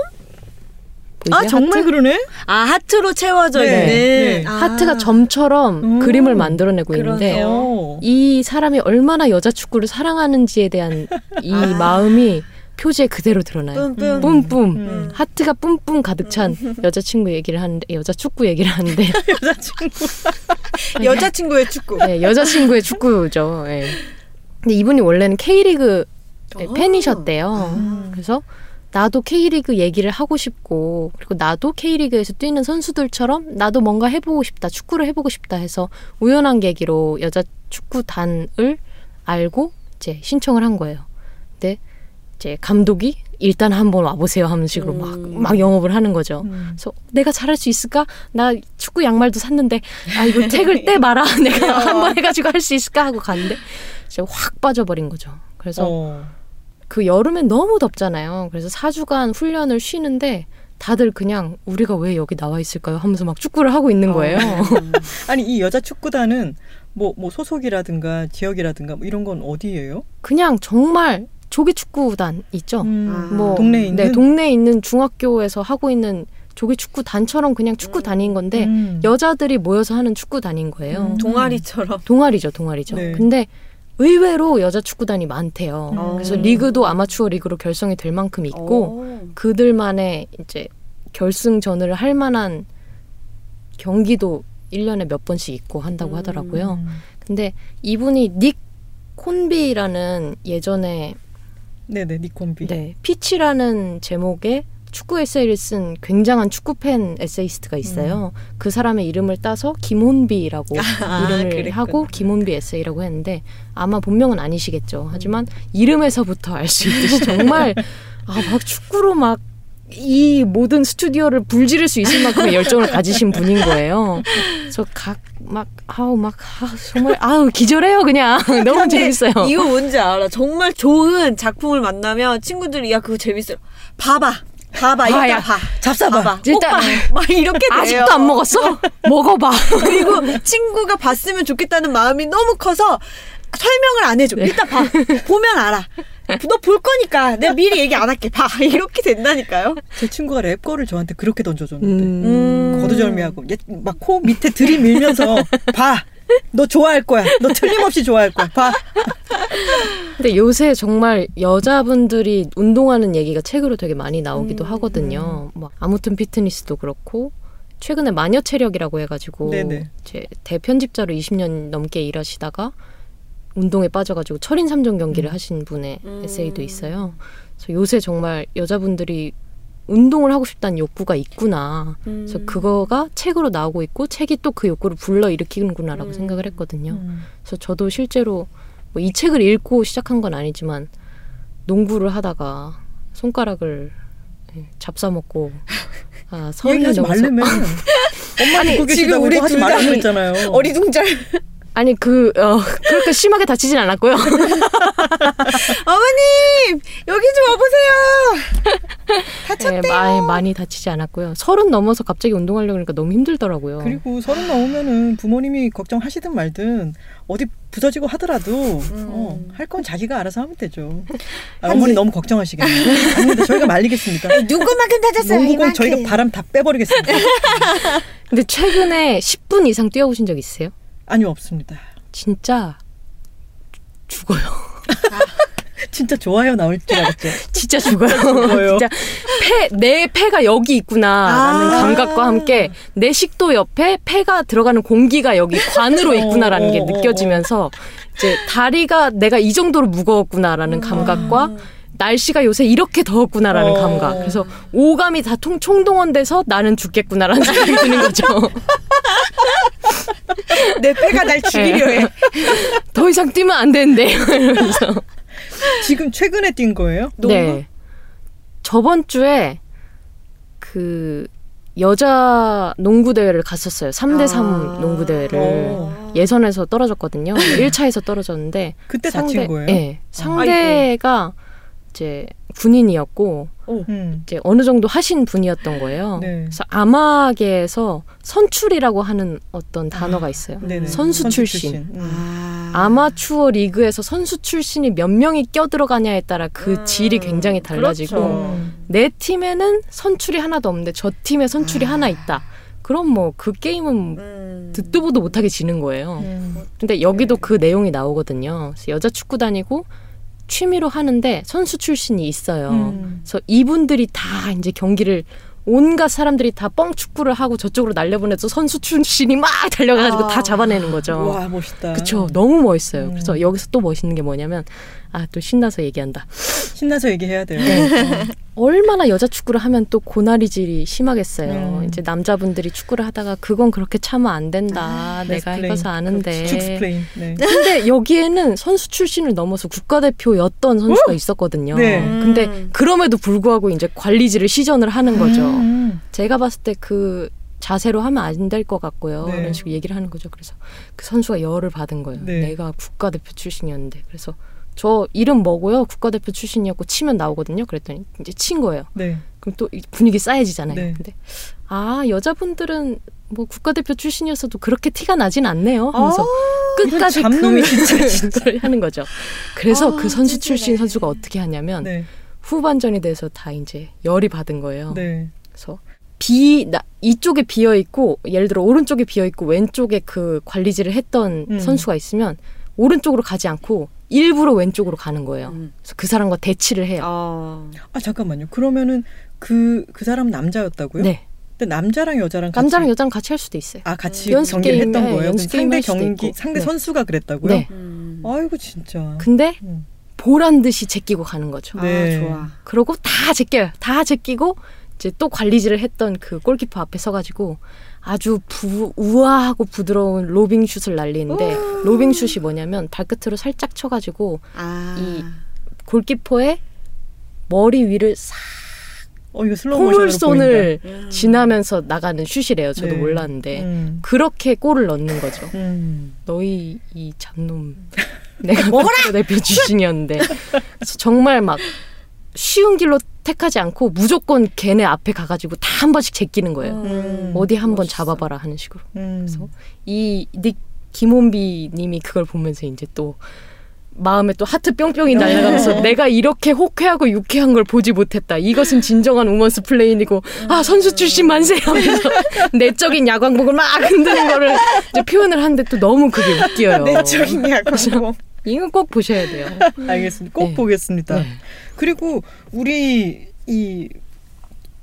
보이세요? 아 정말 하트? 그러네. 아 하트로 채워져 네, 있는 네. 아. 하트가 점처럼 음. 그림을 만들어내고 있는데 그러네요. 어. 이 사람이 얼마나 여자 축구를 사랑하는지에 대한 이 아. 마음이 표지에 그대로 드러나요. 뿜뿜. 뿜뿜. 음. 하트가 뿜뿜 가득 찬 여자친구 얘기를 하는데 여자 축구 얘기를 하는데 여자친구. 여자친구의 축구. 네, 여자친구의 축구죠. 예. 근데 이분이 원래는 K리그 어. 팬이셨대요. 음. 그래서 나도 K리그 얘기를 하고 싶고 그리고 나도 K리그에서 뛰는 선수들처럼 나도 뭔가 해보고 싶다 축구를 해보고 싶다 해서 우연한 계기로 여자 축구단을 알고 이제 신청을 한 거예요. 이제 감독이 일단 한번 와보세요 하는 식으로 막, 음. 막 영업을 하는 거죠. 음. 그래서 내가 잘할 수 있을까? 나 축구 양말도 샀는데 아 이거 택을 떼 마라. 내가 한번 해가지고 할 수 있을까 하고 갔는데 진짜 확 빠져버린 거죠. 그래서 어. 그 여름엔 너무 덥잖아요. 그래서 4주간 훈련을 쉬는데 다들 그냥 우리가 왜 여기 나와 있을까요? 하면서 막 축구를 하고 있는 거예요. 아니 이 여자 축구단은 뭐 뭐 소속이라든가 지역이라든가 뭐 이런 건 어디예요? 그냥 정말 조기 축구단 있죠. 음, 아. 뭐 동네에 있는 네, 동네에 있는 중학교에서 하고 있는 조기 축구단처럼 그냥 축구단인 건데 음. 여자들이 모여서 하는 축구단인 거예요. 음. 동아리처럼. 동아리죠, 동아리죠. 네. 근데 의외로 여자 축구단이 많대요. 음. 그래서 리그도 아마추어 리그로 결성이 될 만큼 있고 오. 그들만의 이제 결승전을 할 만한 경기도 1년에 몇 번씩 있고 한다고 음. 하더라고요. 근데 이분이 닉 혼비라는 예전에 네네 닉 혼비. 네, 피치라는 제목의 축구 에세이를 쓴 굉장한 축구 팬 에세이스트가 있어요. 그 사람의 이름을 따서 김혼비라고 아, 이름을 그랬구나. 하고 김혼비 에세이라고 했는데 아마 본명은 아니시겠죠. 하지만 이름에서부터 알 수 있듯이 정말 아 막 축구로 막 이 모든 스튜디오를 불지를 수 있을 만큼의 열정을 가지신 분인 거예요. 그래서 각 막 아우 막 아, 정말 아우 기절해요 그냥 너무 재밌어요. 이거 뭔지 알아. 정말 좋은 작품을 만나면 친구들이 야 그거 재밌어요. 봐봐. 봐봐. 봐, 이따 야. 봐. 잡사봐. 봐봐. 일단- 오빠. 막 이렇게 돼요. 아직도 안 먹었어? 먹어봐. 그리고 친구가 봤으면 좋겠다는 마음이 너무 커서 설명을 안 해줘. 네. 일단 봐. 보면 알아. 너 볼 거니까 내가 미리 얘기 안 할게. 봐. 이렇게 된다니까요. 제 친구가 랩 거를 저한테 그렇게 던져줬는데 음. 거두절미하고 막 코 밑에 들이밀면서 봐. 너 좋아할 거야. 너 틀림없이 좋아할 거야. 봐. 근데 요새 정말 여자분들이 운동하는 얘기가 책으로 되게 많이 나오기도 하거든요. 뭐 아무튼 피트니스도 그렇고 최근에 마녀 체력이라고 해가지고 네네. 제 대편집자로 20년 넘게 일하시다가 운동에 빠져가지고 철인 3종 경기를 하신 분의 음. 에세이도 있어요. 그래서 요새 정말 여자분들이 운동을 하고 싶다는 욕구가 있구나. 그래서 음. 그거가 책으로 나오고 있고 책이 또 그 욕구를 불러 일으키는구나라고 음. 생각을 했거든요. 음. 그래서 저도 실제로 뭐 이 책을 읽고 시작한 건 아니지만 농구를 하다가 손가락을 예, 잡사먹고 아 얘기하지 넘어서 말래면 엄마 듣고 계시다고 우리 이거 하지 둘다 말라고 했잖아요. 어리둥절. 아니 그 어, 그렇게 심하게 다치진 않았고요. 어머님 여기 좀 와보세요. 다쳤대요. 예, 많이 많이 다치지 않았고요. 서른 넘어서 갑자기 운동하려고 하니까 너무 힘들더라고요. 그리고 서른 넘으면은 부모님이 걱정하시든 말든 어디 부서지고 하더라도 어, 할 건 자기가 알아서 하면 되죠. 아, 어머니 너무 걱정하시겠네요. 아닙니다. 저희가 말리겠습니다. 누구만큼 다쳤어요? 농구공. 저희가 바람 다 빼버리겠습니다. 근데 최근에 10분 이상 뛰어보신 적 있으세요? 아니요 없습니다. 진짜 죽어요. 진짜 좋아요 나올 줄 알았죠. 진짜 죽어요. 진짜 폐, 내 폐가 여기 있구나라는 아. 감각과 함께 내 식도 옆에 폐가 들어가는 공기가 여기 관으로 있구나라는 게 어, 어, 어, 느껴지면서 이제 다리가 내가 이 정도로 무거웠구나라는 감각과 날씨가 요새 이렇게 더웠구나라는 어. 감각. 그래서 오감이 다 통, 총동원돼서 나는 죽겠구나라는 생각이 드는 거죠. 내 폐가 날 죽이려 해. 더 이상 뛰면 안 되는데. 이러면서. 지금 최근에 뛴 거예요? 네. 저번 주에 그 여자 농구 대회를 갔었어요. 3대 3 아. 농구 대회를 어. 예선에서 떨어졌거든요. 1차에서 떨어졌는데 그때 다친 거예요? 네. 상대가 이제 군인이었고 음. 이제 어느 정도 하신 분이었던 거예요. 네. 그래서 아마계에서 선출이라고 하는 어떤 단어가 있어요. 네네. 선수 출신. 음. 아. 아마추어 리그에서 선수 출신이 몇 명이 껴들어가냐에 따라 그 음, 질이 굉장히 달라지고 그렇죠. 음. 내 팀에는 선출이 하나도 없는데 저 팀에 선출이 아. 하나 있다. 그럼 뭐 그 게임은 음. 듣도 보도 못하게 지는 거예요. 음. 근데 여기도 그 내용이 나오거든요. 그래서 여자 축구 다니고 취미로 하는데 선수 출신이 있어요. 음. 그래서 이분들이 다 이제 경기를 온갖 사람들이 다 뻥 축구를 하고 저쪽으로 날려보내서 선수 출신이 막 달려가지고 아. 다 잡아내는 거죠. 와 멋있다. 그쵸. 너무 멋있어요. 음. 그래서 여기서 또 멋있는 게 뭐냐면, 아, 또 신나서 얘기한다. 신나서 얘기해야 돼요. 네. 얼마나 여자 축구를 하면 또 고나리질이 심하겠어요. 음. 이제 남자분들이 축구를 하다가 그건 그렇게 차면 안 된다. 내가 맨스플레인. 해봐서 아는데. 축스플레인. 네. 근데 여기에는 선수 출신을 넘어서 국가대표였던 선수가 있었거든요. 네. 근데 음. 그럼에도 불구하고 이제 고나리질을 시전을 하는 거죠. 음. 제가 봤을 때 그 자세로 하면 안 될 것 같고요. 네. 이런 식으로 얘기를 하는 거죠. 그래서 그 선수가 열을 받은 거예요. 네. 내가 국가대표 출신이었는데. 그래서 저 이름 뭐고요? 국가대표 출신이었고 치면 나오거든요. 그랬더니 이제 친 거예요. 네. 그럼 또이 분위기 쌓여지잖아요. 네. 근데 아 여자분들은 뭐 국가대표 출신이었어도 그렇게 티가 나진 않네요. 하면서 끝까지 이런 잡놈이 그걸 하는 거죠. 그래서 아, 그 선수 찌질해. 출신 선수가 어떻게 하냐면 네. 후반전에 대해서 다 이제 열이 받은 거예요. 네. 그래서 비 나, 이쪽에 비어 있고 예를 들어 오른쪽에 비어 있고 왼쪽에 그 고나리질을 했던 음. 선수가 있으면 오른쪽으로 가지 않고 일부러 왼쪽으로 가는 거예요. 음. 그래서 그 사람과 대치를 해요. 아. 아 잠깐만요. 그러면은 그그 사람 남자였다고요? 네. 근데 남자랑 여자랑 같이 남자랑 여자랑 같이 할 수도 있어요. 아 같이 연습 경기를 게임, 했던 네, 거예요. 연습 그럼 게임 상대 할 수도 경기 있고. 상대 네. 선수가 그랬다고요? 네. 음. 아이고 진짜. 근데 음. 보란 듯이 제끼고 가는 거죠. 네. 아, 좋아. 그러고 다 제껴요. 다 제끼고 이제 또 관리질을 했던 그 골키퍼 앞에 서가지고 아주 부, 우아하고 부드러운 로빙 슛을 날리는데 로빙 슛이 뭐냐면 발끝으로 살짝 쳐가지고 아. 이 골키퍼의 머리 위를 싹 어 포물선을 보인다. 지나면서 나가는 슛이래요. 저도 네. 몰랐는데 음. 그렇게 골을 넣는 거죠. 음. 너희 이 잡놈 내가 국가대표 출신이었는데 그래서 정말 막 쉬운 길로 택하지 않고 무조건 걔네 앞에 가가지고 다 한 번씩 제끼는 거예요. 음. 어디 한 번. 잡아봐라 하는 식으로. 음. 그래서 이 닉 김혼비님이 그걸 보면서 이제 또 마음에 또 하트 뿅뿅이 날아가면서 내가 이렇게 호쾌하고 유쾌한 걸 보지 못했다. 이것은 진정한 우먼스플레인이고 아 선수 출신 만세 하면서 내적인 야광봉을 막 흔드는 거를 이제 표현을 하는데 또 너무 그게 웃겨요. 내적인 야광. 이거 꼭 보셔야 돼요. 알겠습니다. 꼭 네. 보겠습니다. 네. 그리고 우리 이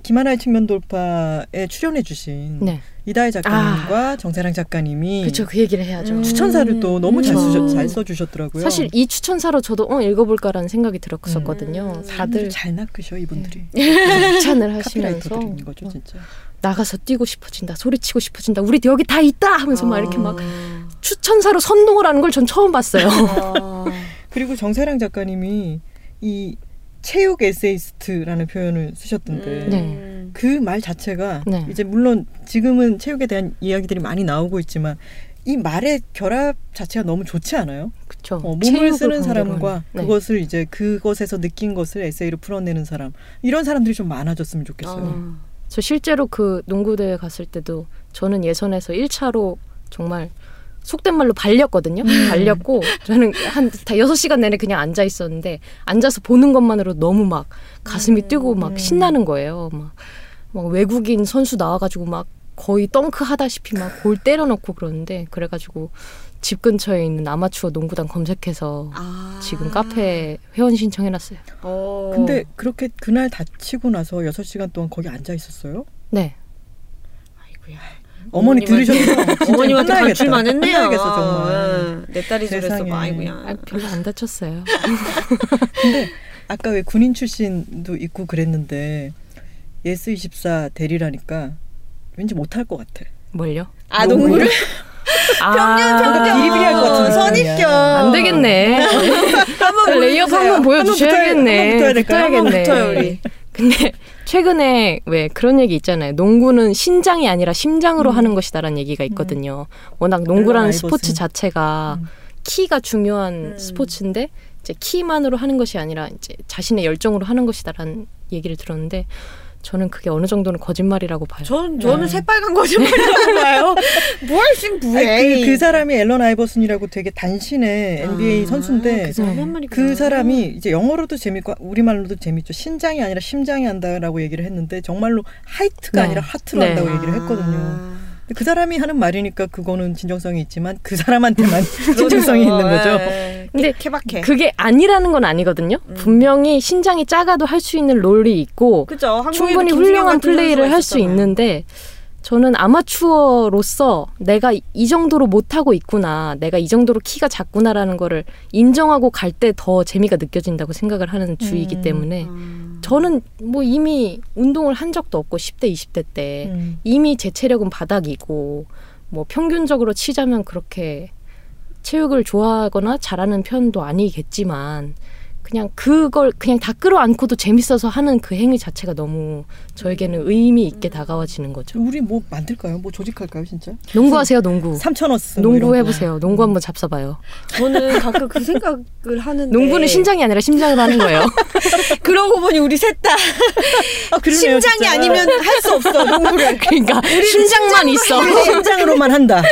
김하나의 측면 돌파에 출연해 주신 네. 이다혜 작가님과 정세랑 작가님이 그렇죠. 그 얘기를 해야죠. 음. 추천사를 또 너무 잘, 그쵸. 쓰셨, 잘 써주셨더라고요. 사실 이 추천사로 저도 어 읽어볼까라는 생각이 들었었거든요. 음. 다들 잘 낚으셔 이분들이. 극찬을 하시면서 카피라이터들인 거죠 진짜. 나가서 뛰고 싶어진다, 소리치고 싶어진다, 우리 여기 다 있다 하면서 막 이렇게 막 아. 추천사로 선동을 하는 걸 전 처음 봤어요. 아. 그리고 정세랑 작가님이 이 체육 에세이스트라는 표현을 쓰셨던데 네. 그말 자체가 네. 이제 물론 지금은 체육에 대한 이야기들이 많이 나오고 있지만 이 말의 결합 자체가 너무 좋지 않아요? 그렇죠. 어, 몸을 쓰는 사람과 그것을 이제 그것에서 느낀 것을 에세이로 풀어내는 사람 이런 사람들이 좀 많아졌으면 좋겠어요. 아. 저 실제로 그 농구 대회 갔을 때도 저는 예선에서 1차로 정말 속된 말로 발렸거든요. 발렸고 저는 한다 6시간 내내 그냥 앉아 있었는데 앉아서 보는 것만으로 너무 막 가슴이 뛰고 막 음. 신나는 거예요. 막, 막 외국인 선수 나와가지고 막 거의 덩크 하다시피 막 골 때려넣고 그러는데 그래가지고 집 근처에 있는 아마추어 농구단 검색해서 아. 지금 카페 회원 신청해놨어요. 어. 근데 그렇게 그날 다치고 나서 6시간 동안 거기 앉아 있었어요? 네. 아이고야. 어머니? 어머님한테 혼나야겠다. 갈줄만 했네요. 혼나야겠어 정말. 예. 내 딸이 저랬어. 아, 아이고야. 별로 안 다쳤어요. 근데 아까 왜 군인 출신도 있고 그랬는데 예스 24 대리라니까 왠지 못할 것 같아. 뭘요? 아 농구를 아, 비리비리할 것 같은 선입견. 안 되겠네. 한번 레이업 한번 보여주셔야겠네. 한번 붙어야 될까요? 붙어야겠네. 붙어요, 우리. 근데 최근에 왜 그런 얘기 있잖아요. 농구는 신장이 아니라 심장으로 하는 것이다라는 얘기가 있거든요. 워낙 농구라는 스포츠. 자체가 음. 키가 중요한 음. 스포츠인데 이제 키만으로 하는 것이 아니라 이제 자신의 열정으로 하는 것이다라는 얘기를 들었는데 저는 그게 어느 정도는 거짓말이라고 봐요. 전 저는 네. 새빨간 거짓말이라고 봐요. 뭘씬 아니, 부해. 그, 그 사람이 앨런 아이버슨이라고 되게 단신의 NBA 선수인데 그 네. 그 사람이 이제 영어로도 재밌고 우리말로도 재밌죠. 신장이 아니라 심장이 한다라고 얘기를 했는데 정말로 하이트가 네. 아니라 하트로 네. 한다고 얘기를 했거든요. 아. 근데 그 사람이 하는 말이니까 그거는 진정성이 있지만 그 사람한테만 진정성이 있는 거죠. 예. 근데 케바케. 그게 아니라는 건 아니거든요. 음. 분명히 신장이 작아도 할 수 있는 롤이 있고. 한국에도 충분히 훌륭한 플레이를 할 수. 있는데 저는 아마추어로서 내가 이 정도로 못하고 있구나, 내가 이 정도로 키가 작구나라는 거를 인정하고 갈 때 더 재미가 느껴진다고 생각을 하는 주의이기 음. 때문에 음. 저는 뭐 이미 운동을 한 적도 없고 10대, 20대 때 음. 이미 제 체력은 바닥이고 뭐 평균적으로 치자면 그렇게 체육을 좋아하거나 잘하는 편도 아니겠지만 그냥 그걸 그냥 다 끌어안고도 재밌어서 하는 그 행위 자체가 너무 저에게는 의미 있게 다가와지는 거죠. 우리 뭐 만들까요? 뭐 조직할까요, 진짜? 농구하세요, 농구. 삼천어스 뭐 농구. 해보세요. 농구 한번 잡숴봐요. 저는 가끔 그 생각을 하는데 농구는 신장이 아니라 심장으로 하는 거예요. 그러고 보니 우리 셋다 아, 심장이 진짜. 아니면 할 수 없어 농구를. 그러니까 심장만 있어. 심장으로만 한다.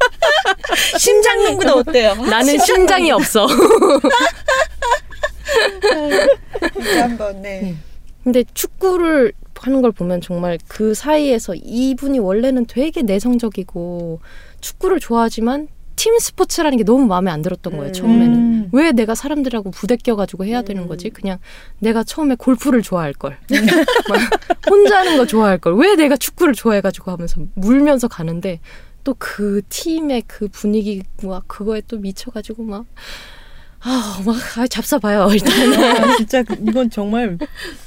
심장 농구도 어때요? 나는 심장이 없어. 한번 네. 근데 축구를 하는 걸 보면 정말 그 사이에서 이분이 원래는 되게 내성적이고 축구를 좋아하지만 팀 스포츠라는 게 너무 마음에 안 들었던 거예요 음. 처음에는 음. 왜 내가 사람들하고 부대껴가지고 해야 되는 음. 거지 그냥 내가 처음에 골프를 좋아할 걸 막 혼자 하는 거 좋아할 걸 왜 내가 축구를 좋아해가지고 하면서 물면서 가는데 또 그 팀의 그 분위기와 그거에 또 미쳐가지고 막 아, 막, 아, 잡숴봐요, 일단. 아, 진짜 그- 이건 정말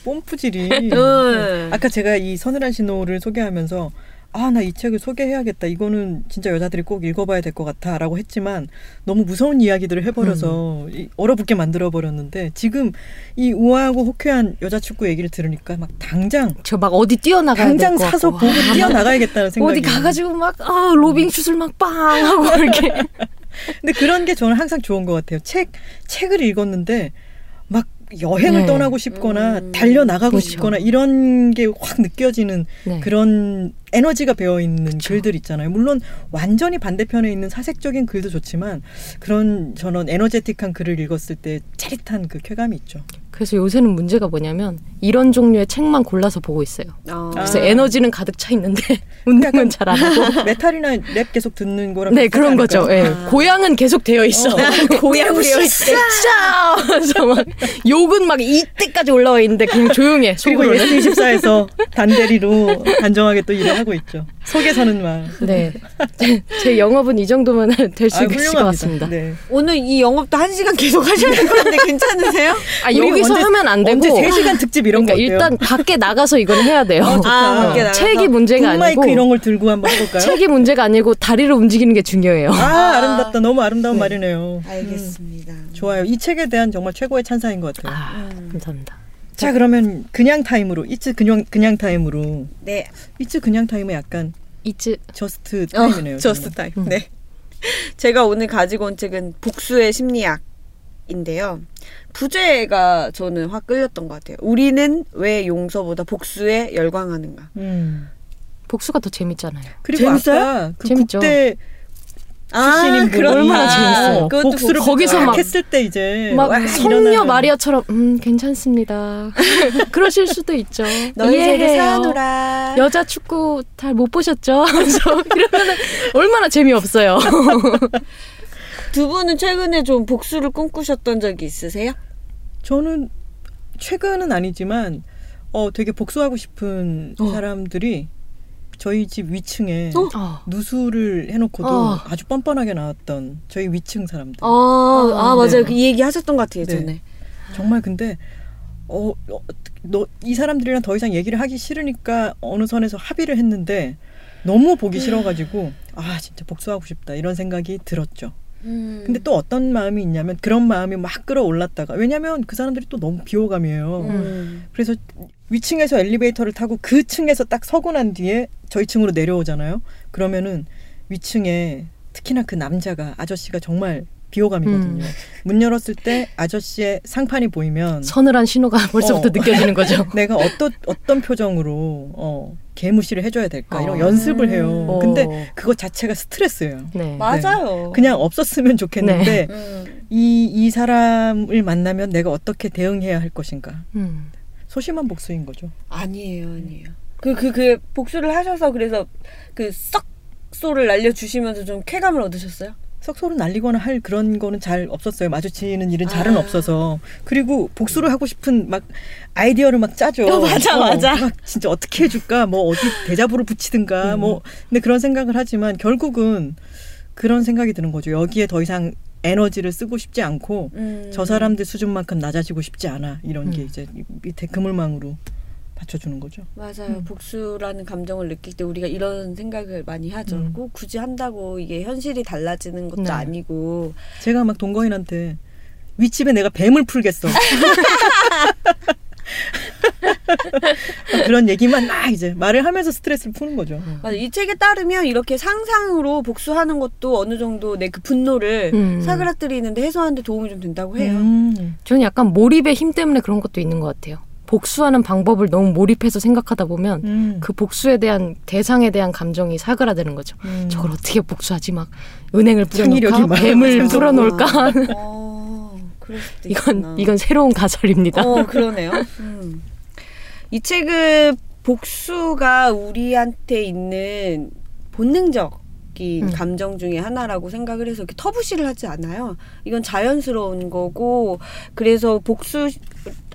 뽐뿌질이. 음. 아까 제가 이 서늘한 신호를 소개하면서 아 나 이 책을 소개해야겠다. 이거는 진짜 여자들이 꼭 읽어봐야 될 것 같아 라고 했지만 너무 무서운 이야기들을 해버려서 이- 얼어붙게 만들어 버렸는데 지금 이 우아하고 호쾌한 여자 축구 얘기를 들으니까 막 당장 저 막 어디 뛰어나가야 당장 사서. 보고 뛰어 나가야겠다는 생각이. 어디 가가지고 막 아, 로빙 슛을 막 빵 하고 이렇게 근데 그런 게 저는 항상 좋은 것 같아요. 책 책을 읽었는데 막 여행을 네. 떠나고 싶거나 음. 달려 나가고 그렇죠. 싶거나 이런 게 확 느껴지는 네. 그런 에너지가 배어 있는 그쵸. 글들 있잖아요. 물론 완전히 반대편에 있는 사색적인 글도 좋지만 그런 저는 에너제틱한 글을 읽었을 때 짜릿한 그 쾌감이 있죠. 그래서 요새는 문제가 뭐냐면 이런 종류의 책만 골라서 보고 있어요. 어. 그래서 아. 에너지는 가득 차 있는데 운동은 잘 안 하고. 메탈이나 랩 계속 듣는 거랑 네 그런 거죠. 예. 아. 고양은 계속 되어 있어. 어. 고양 되어. 진짜. 그래서 막 욕은 막 이때까지 올라와 있는데 그냥 조용해. 그리고 속으로는. 예스 24에서 단대리로 단정하게 또 일을 하고 있죠. 속에서는 막. 네. 제, 제 영업은 이 정도면 될수 아, 있을 것 같습니다. 네. 오늘 이 영업도 한 시간 계속 하셔야 될것 같은데 괜찮으세요? 아 우리 여기서 언제- 하면 안 되고 언제 3시간 특집 이런 그러니까 거 어때요? 일단 밖에 나가서 이건 해야 돼요. 어. 아, 밖에 나가서? 책이 문제가 아니고 이런 걸 들고 한번 해볼까요? 책이 문제가 아니고 다리를 움직이는 게 중요해요. 아, 아름답다. 너무 아름다운 네. 말이네요. 알겠습니다. 음, 좋아요. 이 책에 대한 정말 최고의 찬사인 것 같아요. 아, 음. 감사합니다. 자, 그러면 그냥 타임으로, It's 그냥, 그냥 타임으로. 네. It's 그냥 타임은 약간 It's just time이네요. Just. Time. 네. 제가 오늘 가지고 온 책은 복수의 심리학 인데요. 부제가 저는 확 끌렸던 것 같아요. 우리는 왜 용서보다 복수에 열광하는가? 음. 복수가 더 재밌잖아요. 그리고 재밌어요? 아까 그 재밌죠. 국대 출신인 분이 얼마나 재밌어요. 그것도 복수를 복수. 거기서 막 막- 했을 때 이제 막 와, 성녀 마리아처럼 음 괜찮습니다. 그러실 수도 있죠. 너희 세를 이해해요. 쌓아놓라. 여자 축구 잘 못 보셨죠? 이러면 얼마나 재미없어요. 두 분은 최근에 좀 복수를 꿈꾸셨던 적이 있으세요? 저는 최근은 아니지만 어 되게 복수하고 싶은 어. 사람들이 저희 집 위층에 어? 어. 누수를 해놓고도 어. 아주 뻔뻔하게 나왔던 저희 위층 사람들. 아, 아 맞아요. 네. 그 얘기 하셨던 것 같아요, 네. 전에. 정말 근데 어 너 이 사람들이랑 더 이상 얘기를 하기 싫으니까 어느 선에서 합의를 했는데 너무 보기 싫어가지고 아 진짜 복수하고 싶다 이런 생각이 들었죠. 음. 근데 또 어떤 마음이 있냐면 그런 마음이 막 끌어올랐다가 왜냐면 그 사람들이 또 너무 비호감이에요. 음. 그래서 위층에서 엘리베이터를 타고 그 층에서 딱 서고 난 뒤에 저희 층으로 내려오잖아요. 그러면은 위층에 특히나 그 남자가 아저씨가 정말 비호감이거든요. 음. 문 열었을 때 아저씨의 상판이 보이면 서늘한 신호가 벌써부터 어. 느껴지는 거죠. 내가 어떤 어떤 표정으로 어, 개무시를 해줘야 될까 이런 어. 연습을 해요. 어. 근데 그거 자체가 스트레스예요. 네. 맞아요. 그냥 없었으면 좋겠는데 음. 이, 이 사람을 만나면 내가 어떻게 대응해야 할 것인가. 음. 소심한 복수인 거죠. 아니에요, 아니에요. 그, 그, 그, 복수를 하셔서 그래서 그 썩소를 날려주시면서 좀 쾌감을 얻으셨어요? 석소를 날리거나 할 그런 거는 잘 없었어요. 마주치는 일은 잘은 아. 없어서. 그리고 복수를 하고 싶은 막 아이디어를 막 짜죠. 어, 맞아, 맞아. 막 진짜 어떻게 해줄까? 뭐 어디 대자보를 붙이든가 뭐. 근데 그런 생각을 하지만 결국은 그런 생각이 드는 거죠. 여기에 더 이상 에너지를 쓰고 싶지 않고 음. 저 사람들 수준만큼 낮아지고 싶지 않아. 이런 게 음. 이제 밑에 그물망으로 받쳐주는 거죠. 맞아요. 음. 복수라는 감정을 느낄 때 우리가 이런 생각을 많이 하죠. 음. 꼭 굳이 한다고 이게 현실이 달라지는 것도 네. 아니고. 제가 막 동거인한테 윗집에 내가 뱀을 풀겠어. 그런 얘기만 막 이제 말을 하면서 스트레스를 푸는 거죠. 맞아. 이 책에 따르면 이렇게 상상으로 복수하는 것도 어느 정도 내 그 분노를 음. 사그라뜨리는데 해소하는데 도움이 좀 된다고 해요. 음. 저는 약간 몰입의 힘 때문에 그런 것도 있는 것 같아요. 복수하는 방법을 너무 몰입해서 생각하다 보면 음. 그 복수에 대한 대상에 대한 감정이 사그라드는 거죠. 음. 저걸 어떻게 복수하지 막 은행을 뿌려놓을까 막 뱀을. 풀어놓을까 어, 그럴 수도 있구나. 이건 이건 새로운 가설입니다. 어, 그러네요. 음. 이 책은 복수가 우리한테 있는 본능적 인 음. 감정 중에 하나라고 생각을 해서 이렇게 터부시를 하지 않아요. 이건 자연스러운 거고 그래서 복수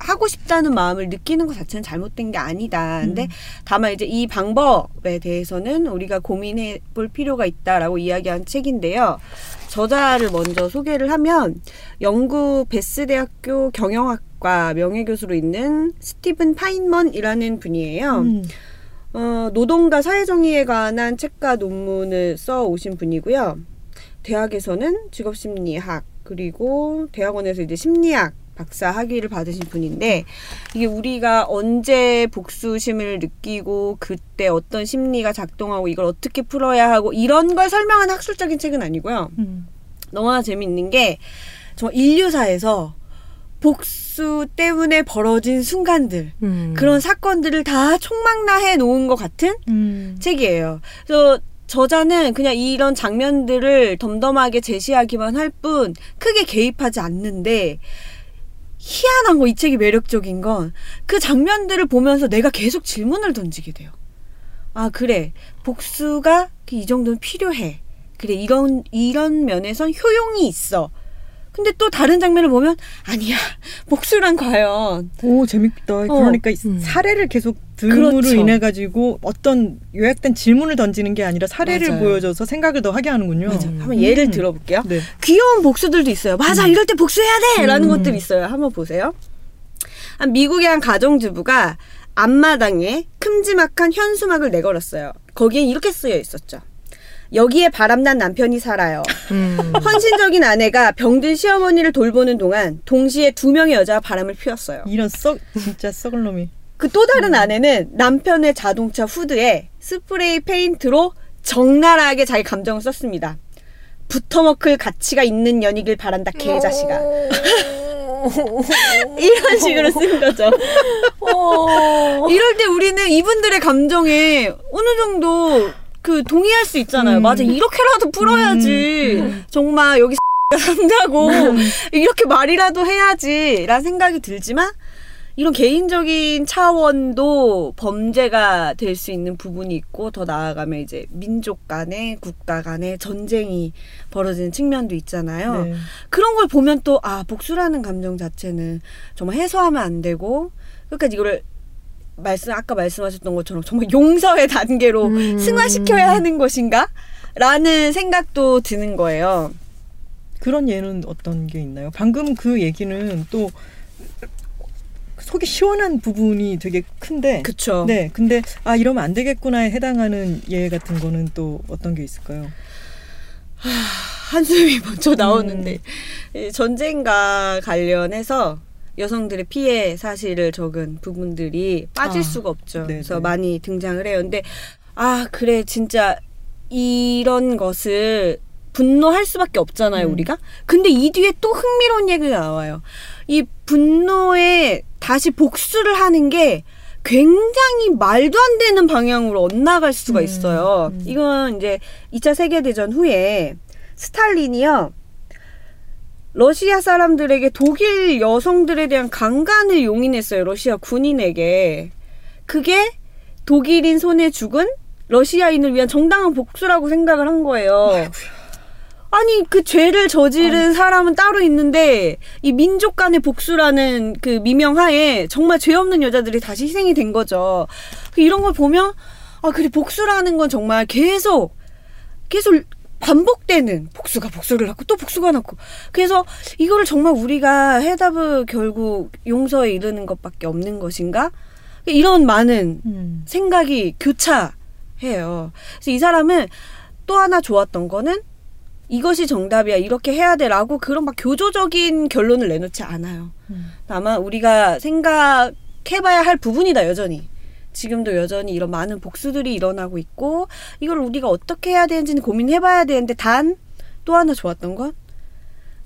하고 싶다는 마음을 느끼는 것 자체는 잘못된 게 아니다. 근데 음. 다만 이제 이 방법에 대해서는 우리가 고민해 볼 필요가 있다라고 이야기한 책인데요. 저자를 먼저 소개를 하면 영국 베스 대학교 경영학과 명예교수로 있는 스티븐 파인먼이라는 분이에요. 음. 어, 노동과 사회정의에 관한 책과 논문을 써 오신 분이고요. 대학에서는 직업심리학 그리고 대학원에서 이제 심리학 박사 학위를 받으신 분인데 이게 우리가 언제 복수심을 느끼고 그때 어떤 심리가 작동하고 이걸 어떻게 풀어야 하고 이런 걸 설명하는 학술적인 책은 아니고요. 음. 너무나 재밌는 게 정말 인류사에서 복수 때문에 벌어진 순간들 음. 그런 사건들을 다 총망라해 놓은 것 같은 음. 책이에요. 그래서 저자는 그냥 이런 장면들을 덤덤하게 제시하기만 할 뿐 크게 개입하지 않는데 희한한 거 이 책이 매력적인 건 그 장면들을 보면서 내가 계속 질문을 던지게 돼요. 아 그래 복수가 이 정도는 필요해. 그래 이런 이런 면에선 효용이 있어. 근데 또 다른 장면을 보면 아니야 복수란 과연 오 재밌다. 그러니까 음. 사례를 계속 들음으로 그렇죠. 인해 가지고 어떤 요약된 질문을 던지는 게 아니라 사례를 맞아요. 보여줘서 생각을 더 하게 하는군요. 맞아. 음. 한번 예를 음. 들어볼게요. 네. 귀여운 복수들도 있어요. 맞아, 이럴 때 복수해야 돼! 라는 음. 것들이 있어요. 한번 보세요. 한 미국의 한 가정주부가 앞마당에 큼지막한 현수막을 내걸었어요. 거기에 이렇게 쓰여 있었죠. 여기에 바람난 남편이 살아요. 음. 헌신적인 아내가 병든 시어머니를 돌보는 동안 동시에 두 명의 여자가 바람을 피웠어요. 이런 썩 진짜 썩을 놈이. 그 또 다른 아내는 남편의 자동차 후드에 스프레이 페인트로 적나라하게 자기 감정을 썼습니다. 붙어먹을 가치가 있는 년이길 바란다 개자식아. 이런 식으로 쓴 거죠. 어. 이럴 때 우리는 이분들의 감정에 어느 정도 그 동의할 수 있잖아요. 음. 맞아 이렇게라도 풀어야지. 정말 여기 산다고 이렇게 말이라도 해야지라는 생각이 들지만 이런 개인적인 차원도 범죄가 될 수 있는 부분이 있고 더 나아가면 이제 민족 간에 국가 간에 전쟁이 벌어지는 측면도 있잖아요. 네. 그런 걸 보면 또 아 복수라는 감정 자체는 정말 해소하면 안 되고 끝까지 이거를 말씀 아까 말씀하셨던 것처럼 정말 용서의 단계로 음. 승화시켜야 하는 것인가? 라는 생각도 드는 거예요. 그런 예는 어떤 게 있나요? 방금 그 얘기는 또 속이 시원한 부분이 되게 큰데. 그쵸. 네, 근데 아 이러면 안 되겠구나에 해당하는 예 같은 거는 또 어떤 게 있을까요? 한숨이 먼저 나오는데 음. 이 전쟁과 관련해서 여성들의 피해 사실을 적은 부분들이 빠질 아, 수가 없죠. 네네. 그래서 많이 등장을 해요. 근데 아 그래 진짜 이런 것을 분노할 수밖에 없잖아요 음. 우리가. 근데 이 뒤에 또 흥미로운 얘기가 나와요. 이 분노에 다시 복수를 하는 게 굉장히 말도 안 되는 방향으로 엇나갈 수가 음, 있어요. 음. 이건 이제 2차 세계대전 후에 스탈린이요. 러시아 사람들에게 독일 여성들에 대한 강간을 용인했어요. 러시아 군인에게. 그게 독일인 손에 죽은 러시아인을 위한 정당한 복수라고 생각을 한 거예요. 아니 그 죄를 저지른 사람은 따로 있는데 이 민족 간의 복수라는 그 미명하에 정말 죄 없는 여자들이 다시 희생이 된 거죠. 그 이런 걸 보면 아 그래 복수라는 건 정말 계속 계속 반복되는 복수가 복수를 낳고 또 복수가 낳고 그래서 이거를 정말 우리가 해답을 결국 용서에 이르는 것밖에 없는 것인가 이런 많은 음. 생각이 교차해요. 그래서 이 사람은 또 하나 좋았던 거는 이것이 정답이야 이렇게 해야 돼라고 그런 막 교조적인 결론을 내놓지 않아요. 음. 다만 우리가 생각해봐야 할 부분이다 여전히. 지금도 여전히 이런 많은 복수들이 일어나고 있고 이걸 우리가 어떻게 해야 되는지는 고민해봐야 되는데 단 또 하나 좋았던 건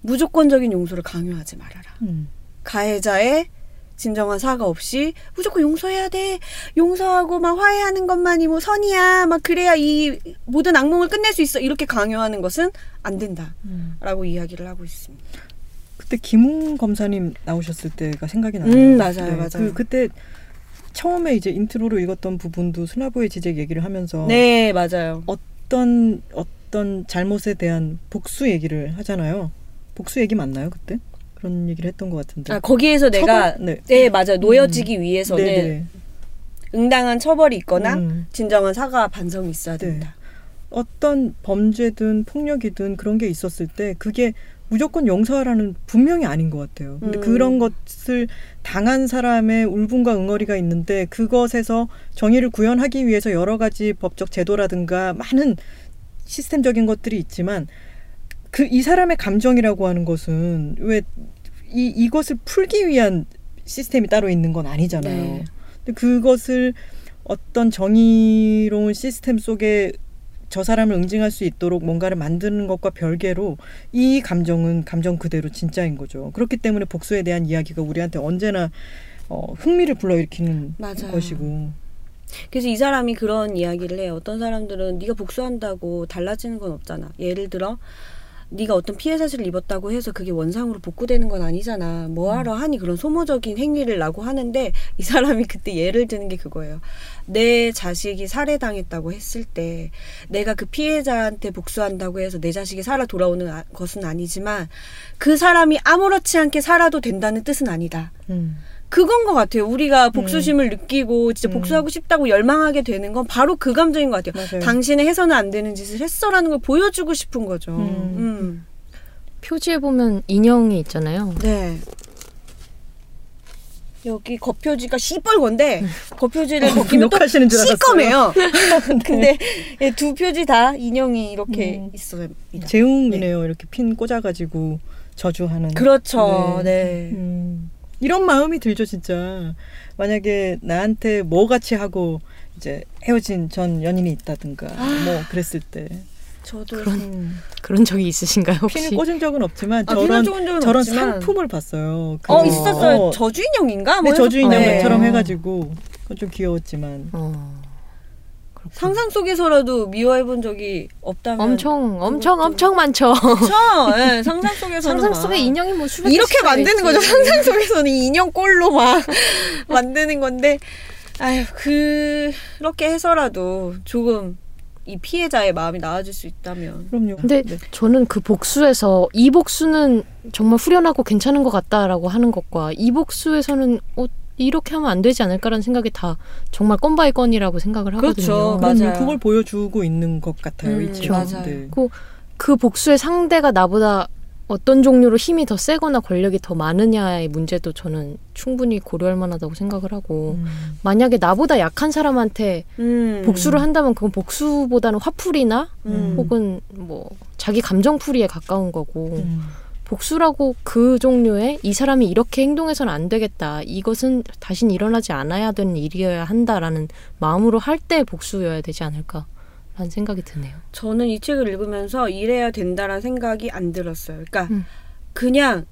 무조건적인 용서를 강요하지 말아라. 음. 가해자의 진정한 사과 없이 무조건 용서해야 돼. 용서하고 막 화해하는 것만이 뭐 선이야. 막 그래야 이 모든 악몽을 끝낼 수 있어. 이렇게 강요하는 것은 안 된다. 음. 라고 이야기를 하고 있습니다. 그때 김웅 검사님 나오셨을 때가 생각이 나요. 음, 맞아요, 맞아요. 그 그때 처음에 이제 intro로 읽었던 부분도 슬라보예 지젝 얘기를 하면서 네, 맞아요. 어떤 어떤 잘못에 대한 복수 얘기를 하잖아요. 복수 얘기 맞나요 그때? 그런 얘기를 했던 것 같은데. 아, 거기에서 내가 처벌? 네. 네, 맞아요. 놓여지기 위해서는 네네. 응당한 처벌이 있거나 음. 진정한 사과 반성이 있어야 네. 된다. 어떤 범죄든 폭력이든 그런 게 있었을 때 그게 무조건 용서하라는 분명히 아닌 것 같아요. 근데 음. 그런 것을 당한 사람의 울분과 응어리가 있는데 그것에서 정의를 구현하기 위해서 여러 가지 법적 제도라든가 많은 시스템적인 것들이 있지만 그 이 사람의 감정이라고 하는 것은 왜 이 이것을 풀기 위한 시스템이 따로 있는 건 아니잖아요. 네. 근데 그것을 어떤 정의로운 시스템 속에 저 사람을 응징할 수 있도록 뭔가를 만드는 것과 별개로 이 감정은 감정 그대로 진짜인 거죠. 그렇기 때문에 복수에 대한 이야기가 우리한테 언제나 어, 흥미를 불러일으키는 맞아요. 것이고. 그래서 이 사람이 그런 이야기를 해요. 어떤 사람들은 네가 복수한다고 달라지는 건 없잖아. 예를 들어 네가 어떤 피해 사실을 입었다고 해서 그게 원상으로 복구되는 건 아니잖아. 뭐하러 하니 그런 소모적인 행위를 라고 하는데 이 사람이 그때 예를 드는 게 그거예요. 내 자식이 살해당했다고 했을 때 내가 그 피해자한테 복수한다고 해서 내 자식이 살아 돌아오는 아- 것은 아니지만 그 사람이 아무렇지 않게 살아도 된다는 뜻은 아니다. 음. 그건 것 같아요. 우리가 복수심을 느끼고 진짜 음. 복수하고 싶다고 열망하게 되는 건 바로 그 감정인 것 같아요. 맞아요. 당신의 해서는 안 되는 짓을 했어라는 걸 보여주고 싶은 거죠. 음. 음. 표지에 보면 인형이 있잖아요. 네. 여기 겉표지가 시뻘건데 겉표지를 벗기면 또 욕하시는 줄 알았어요. 시꺼매요. 근데 예, 두 표지 다 인형이 이렇게 음. 있어요. 재웅이네요. 이렇게 핀 꽂아가지고 저주하는. 그렇죠. 네. 네. 음, 이런 마음이 들죠, 진짜. 만약에 나한테 뭐 같이 하고 이제 헤어진 전 연인이 있다든가 뭐 그랬을 때 저도 음, 그런 적이 있으신가요 혹시? 핀을 꽂은 적은 없지만 아, 저런 피는 저런 없지만. 상품을 봤어요. 그- 어 있었어요. 어, 저주 인형인가? 네, 뭐 저주 해서- 인형처럼 네. 해가지고 그건 좀 귀여웠지만 어. 상상 속에서라도 미워해본 적이 없다면 엄청 엄청 그것도- 엄청 많죠. 그렇죠. 예, 상상 속에서는 상상 막 속에 인형이 뭐 수백 이렇게 만드는 거죠. 있지. 상상 속에서는 인형 꼴로 막 만드는 건데 아휴 그렇게 해서라도 조금 이 피해자의 마음이 나아질 수 있다면 그럼요. 근데 네. 저는 그 복수에서 이 복수는 정말 후련하고 괜찮은 것 같다라고 하는 것과 이 복수에서는 어, 이렇게 하면 안 되지 않을까라는 생각이 다 정말 건 by 건이라고 생각을 하거든요. 그렇죠. 맞아요. 그걸 보여주고 있는 것 같아요. 음, 이 친구. 맞아요. 네. 그 복수의 상대가 나보다 어떤 종류로 힘이 더 세거나 권력이 더 많으냐의 문제도 저는 충분히 고려할 만하다고 생각을 하고 음. 만약에 나보다 약한 사람한테 음. 복수를 한다면 그건 복수보다는 화풀이나 음. 혹은 뭐 자기 감정풀이에 가까운 거고 음. 복수라고 그 종류의 이 사람이 이렇게 행동해서는 안 되겠다. 이것은 다신 일어나지 않아야 되는 일이어야 한다라는 마음으로 할 때 복수여야 되지 않을까 라는 생각이 드네요. 저는 이 책을 읽으면서 이래야 된다라는 생각이 안 들었어요. 그러니까 음. 그냥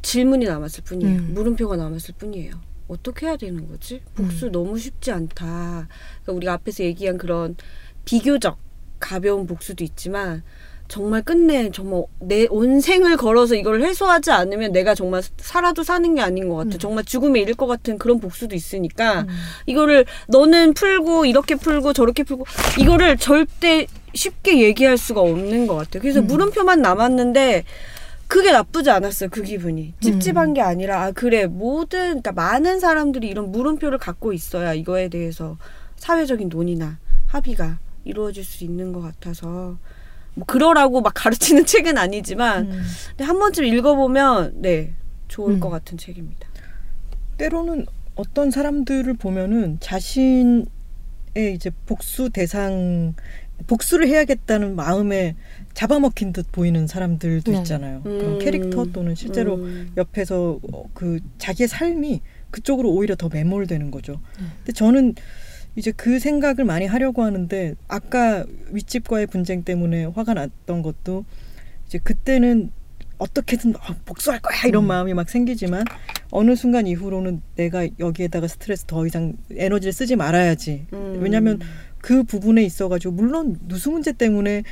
질문이 남았을 뿐이에요. 음. 물음표가 남았을 뿐이에요. 어떻게 해야 되는 거지? 복수 너무 쉽지 않다. 그러니까 우리가 앞에서 얘기한 그런 비교적 가벼운 복수도 있지만 정말 끝내 정말 내 온 생을 걸어서 이걸 해소하지 않으면 내가 정말 살아도 사는 게 아닌 것 같아. 음. 정말 죽음에 이를 것 같은 그런 복수도 있으니까 이거를 너는 풀고 이렇게 풀고 저렇게 풀고 이거를 절대 쉽게 얘기할 수가 없는 것 같아요. 그래서 음. 물음표만 남았는데 그게 나쁘지 않았어요. 그 기분이 찝찝한 음. 게 아니라 아 그래 모든 그러니까 많은 사람들이 이런 물음표를 갖고 있어야 이거에 대해서 사회적인 논의나 합의가 이루어질 수 있는 것 같아서 뭐 그러라고 막 가르치는 책은 아니지만 음. 근데 한 번쯤 읽어보면 네 좋을 음. 것 같은 책입니다. 때로는 어떤 사람들을 보면은 자신의 이제 복수 대상 복수를 해야겠다는 마음에 잡아먹힌 듯 보이는 사람들도 네. 있잖아요. 음. 그런 캐릭터 또는 실제로 음. 옆에서 어, 그 자기의 삶이 그쪽으로 오히려 더 매몰되는 거죠. 음. 근데 저는 이제 그 생각을 많이 하려고 하는데 아까 윗집과의 분쟁 때문에 화가 났던 것도 이제 그때는 어떻게든 아, 복수할 거야 이런 음. 마음이 막 생기지만 어느 순간 이후로는 내가 여기에다가 스트레스 더 이상 에너지를 쓰지 말아야지. 음. 왜냐하면 그 부분에 있어가지고 물론 누수 문제 때문에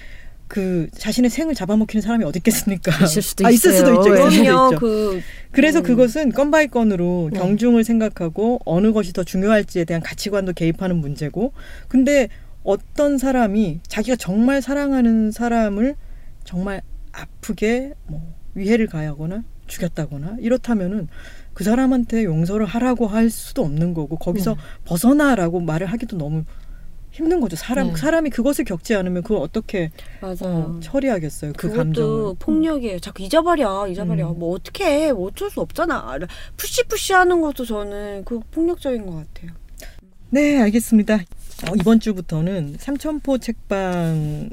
그 자신의 생을 잡아먹히는 사람이 어디 있겠습니까? 있을 수도 아, 있을 수도. 있죠. 있을 수도 그럼요. 있죠. 그 그래서 음. 그것은 건 by 건으로 네. 경중을 생각하고 어느 것이 더 중요할지에 대한 가치관도 개입하는 문제고 근데 어떤 사람이 자기가 정말 사랑하는 사람을 정말 아프게 뭐 위해를 가하거나 죽였다거나 이렇다면은 그 사람한테 용서를 하라고 할 수도 없는 거고 거기서 네. 벗어나라고 말을 하기도 너무 힘든 거죠. 사람 네. 사람이 그것을 겪지 않으면 그걸 어떻게. 어, 처리하겠어요. 그 감정을. 폭력이에요. 자꾸 잊어버려, 잊어버려. 음. 뭐 어떻게 해? 뭐 어쩔 수 없잖아. 푸시푸시 하는 것도 저는 그 폭력적인 것 같아요. 네, 알겠습니다. 어, 이번 주부터는 삼천포 책방에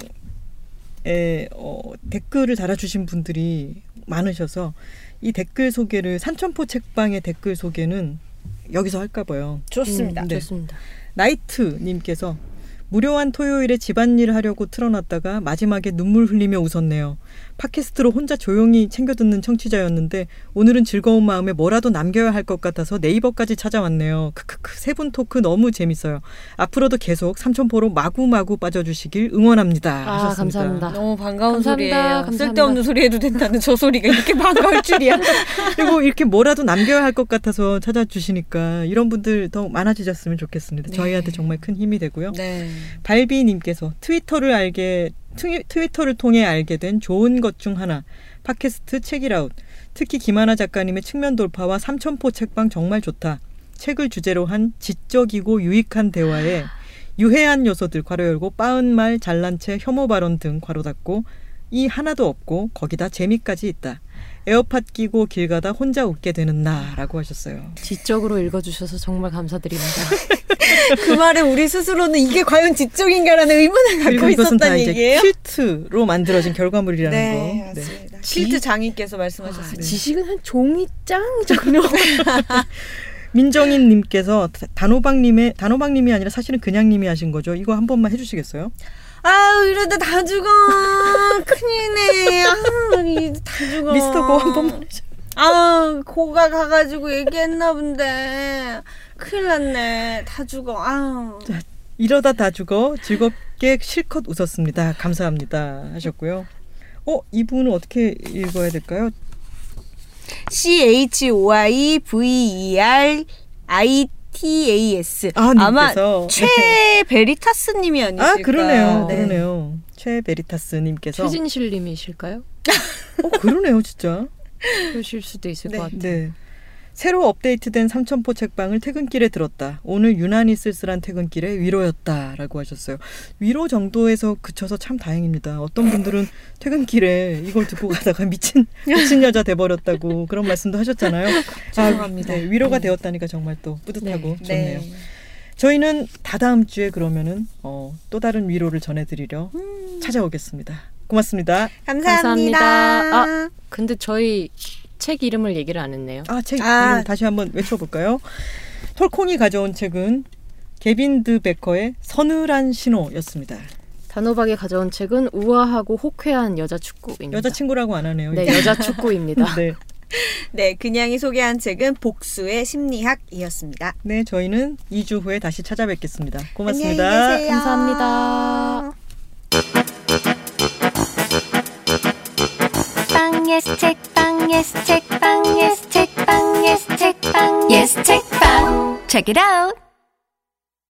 어, 댓글을 달아주신 분들이 많으셔서 이 댓글 소개를 삼천포 책방의 댓글 소개는 여기서 할까 봐요. 좋습니다. 음, 네. 좋습니다. 나이트님께서 무료한 토요일에 집안일을 하려고 틀어놨다가 마지막에 눈물 흘리며 웃었네요. 팟캐스트로 혼자 조용히 챙겨 듣는 청취자였는데 오늘은 즐거운 마음에 뭐라도 남겨야 할 것 같아서 네이버까지 찾아왔네요. 크크크 세 분 토크 너무 재밌어요. 앞으로도 계속 삼천포로 마구마구 빠져주시길 응원합니다. 아, 하셨습니다. 감사합니다. 너무 반가운 감사합니다. 소리예요. 감사합니다. 쓸데없는 소리 해도 된다는 저 소리가 이렇게 반가울 줄이야. 그리고 이렇게 뭐라도 남겨야 할 것 같아서 찾아주시니까 이런 분들 더 많아지셨으면 좋겠습니다. 저희한테 정말 큰 힘이 되고요. 네. 발비님께서 트위터를 알게 트위, 트위터를 통해 알게 된 좋은 것 중 하나 팟캐스트 책읽아웃. 특히 김하나 작가님의 측면 돌파와 삼천포 책방 정말 좋다. 책을 주제로 한 지적이고 유익한 대화에 유해한 요소들 괄호 열고 빻은 말 잘난 체 혐오 발언 등 괄호 닫고 이 하나도 없고 거기다 재미까지 있다 에어팟 끼고 길 가다 혼자 웃게 되는 나라고 하셨어요. 지적으로 읽어주셔서 정말 감사드립니다. 그 말에 우리 스스로는 이게 과연 지적인가라는 의문을 갖고 있었다는 얘기예요? 퀼트로 만들어진 결과물이라는 네, 거. 네. 맞습니다. 킬트 장인께서 아, 말씀하셨습니다. 지식은 한 종이 짱 정도. 민정인님께서 단호박님의 단호박님이 아니라 사실은 그냥님이 하신 거죠. 이거 한 번만 해주시겠어요? 아유 이러다 다 죽어. 아, 이 다 죽어. 미스터 고 한 번만 해줘. 아 고가 가가지고 얘기했나 본데 큰일 났네. 다 죽어. 아. 이러다 다 죽어 즐겁게 실컷 웃었습니다. 감사합니다 하셨고요. 어 이분은 어떻게 읽어야 될까요? C H O I V E R I T A S. 아, 아마 님께서. 최 베리타스님이 아니실까요? 아 그러네요, 네. 그러네요. 최베리타스님께서 최진실님이실까요? 어 그러네요, 진짜. 그러실 수도 있을 네. 것 같아요. 네. 새로 업데이트된 삼천포 책방을 퇴근길에 들었다. 오늘 유난히 쓸쓸한 퇴근길에 위로였다라고 하셨어요. 위로 정도에서 그쳐서 참 다행입니다. 어떤 분들은 퇴근길에 이걸 듣고 가다가 미친 미친 여자 돼버렸다고 그런 말씀도 하셨잖아요. 죄송합니다. 아, 네, 위로가 되었다니까 정말 또 뿌듯하고 좋네요. 네. 저희는 다다음 주에 그러면은 어, 또 다른 위로를 전해드리려 찾아오겠습니다. 고맙습니다. 감사합니다. 감사합니다. 아. 근데 저희 책 이름을 얘기를 안 했네요. 아, 책 아. 이름 다시 한번 외쳐볼까요? 톨콩이 가져온 책은 개빈 드 베커의 서늘한 신호였습니다. 단호박이 가져온 책은 우아하고 호쾌한 여자 축구입니다. 여자 친구라고 안 하네요. 네. 여자 축구입니다. 네. 네, 그냥이 소개한 책은 복수의 심리학이었습니다. 네, 저희는 2주 후에 다시 찾아뵙겠습니다. 고맙습니다. 안녕히 계세요. 감사합니다. 빵 예스 책빵 예스 책빵 예스 책빵 예스 책빵 예스 책빵 Check it out.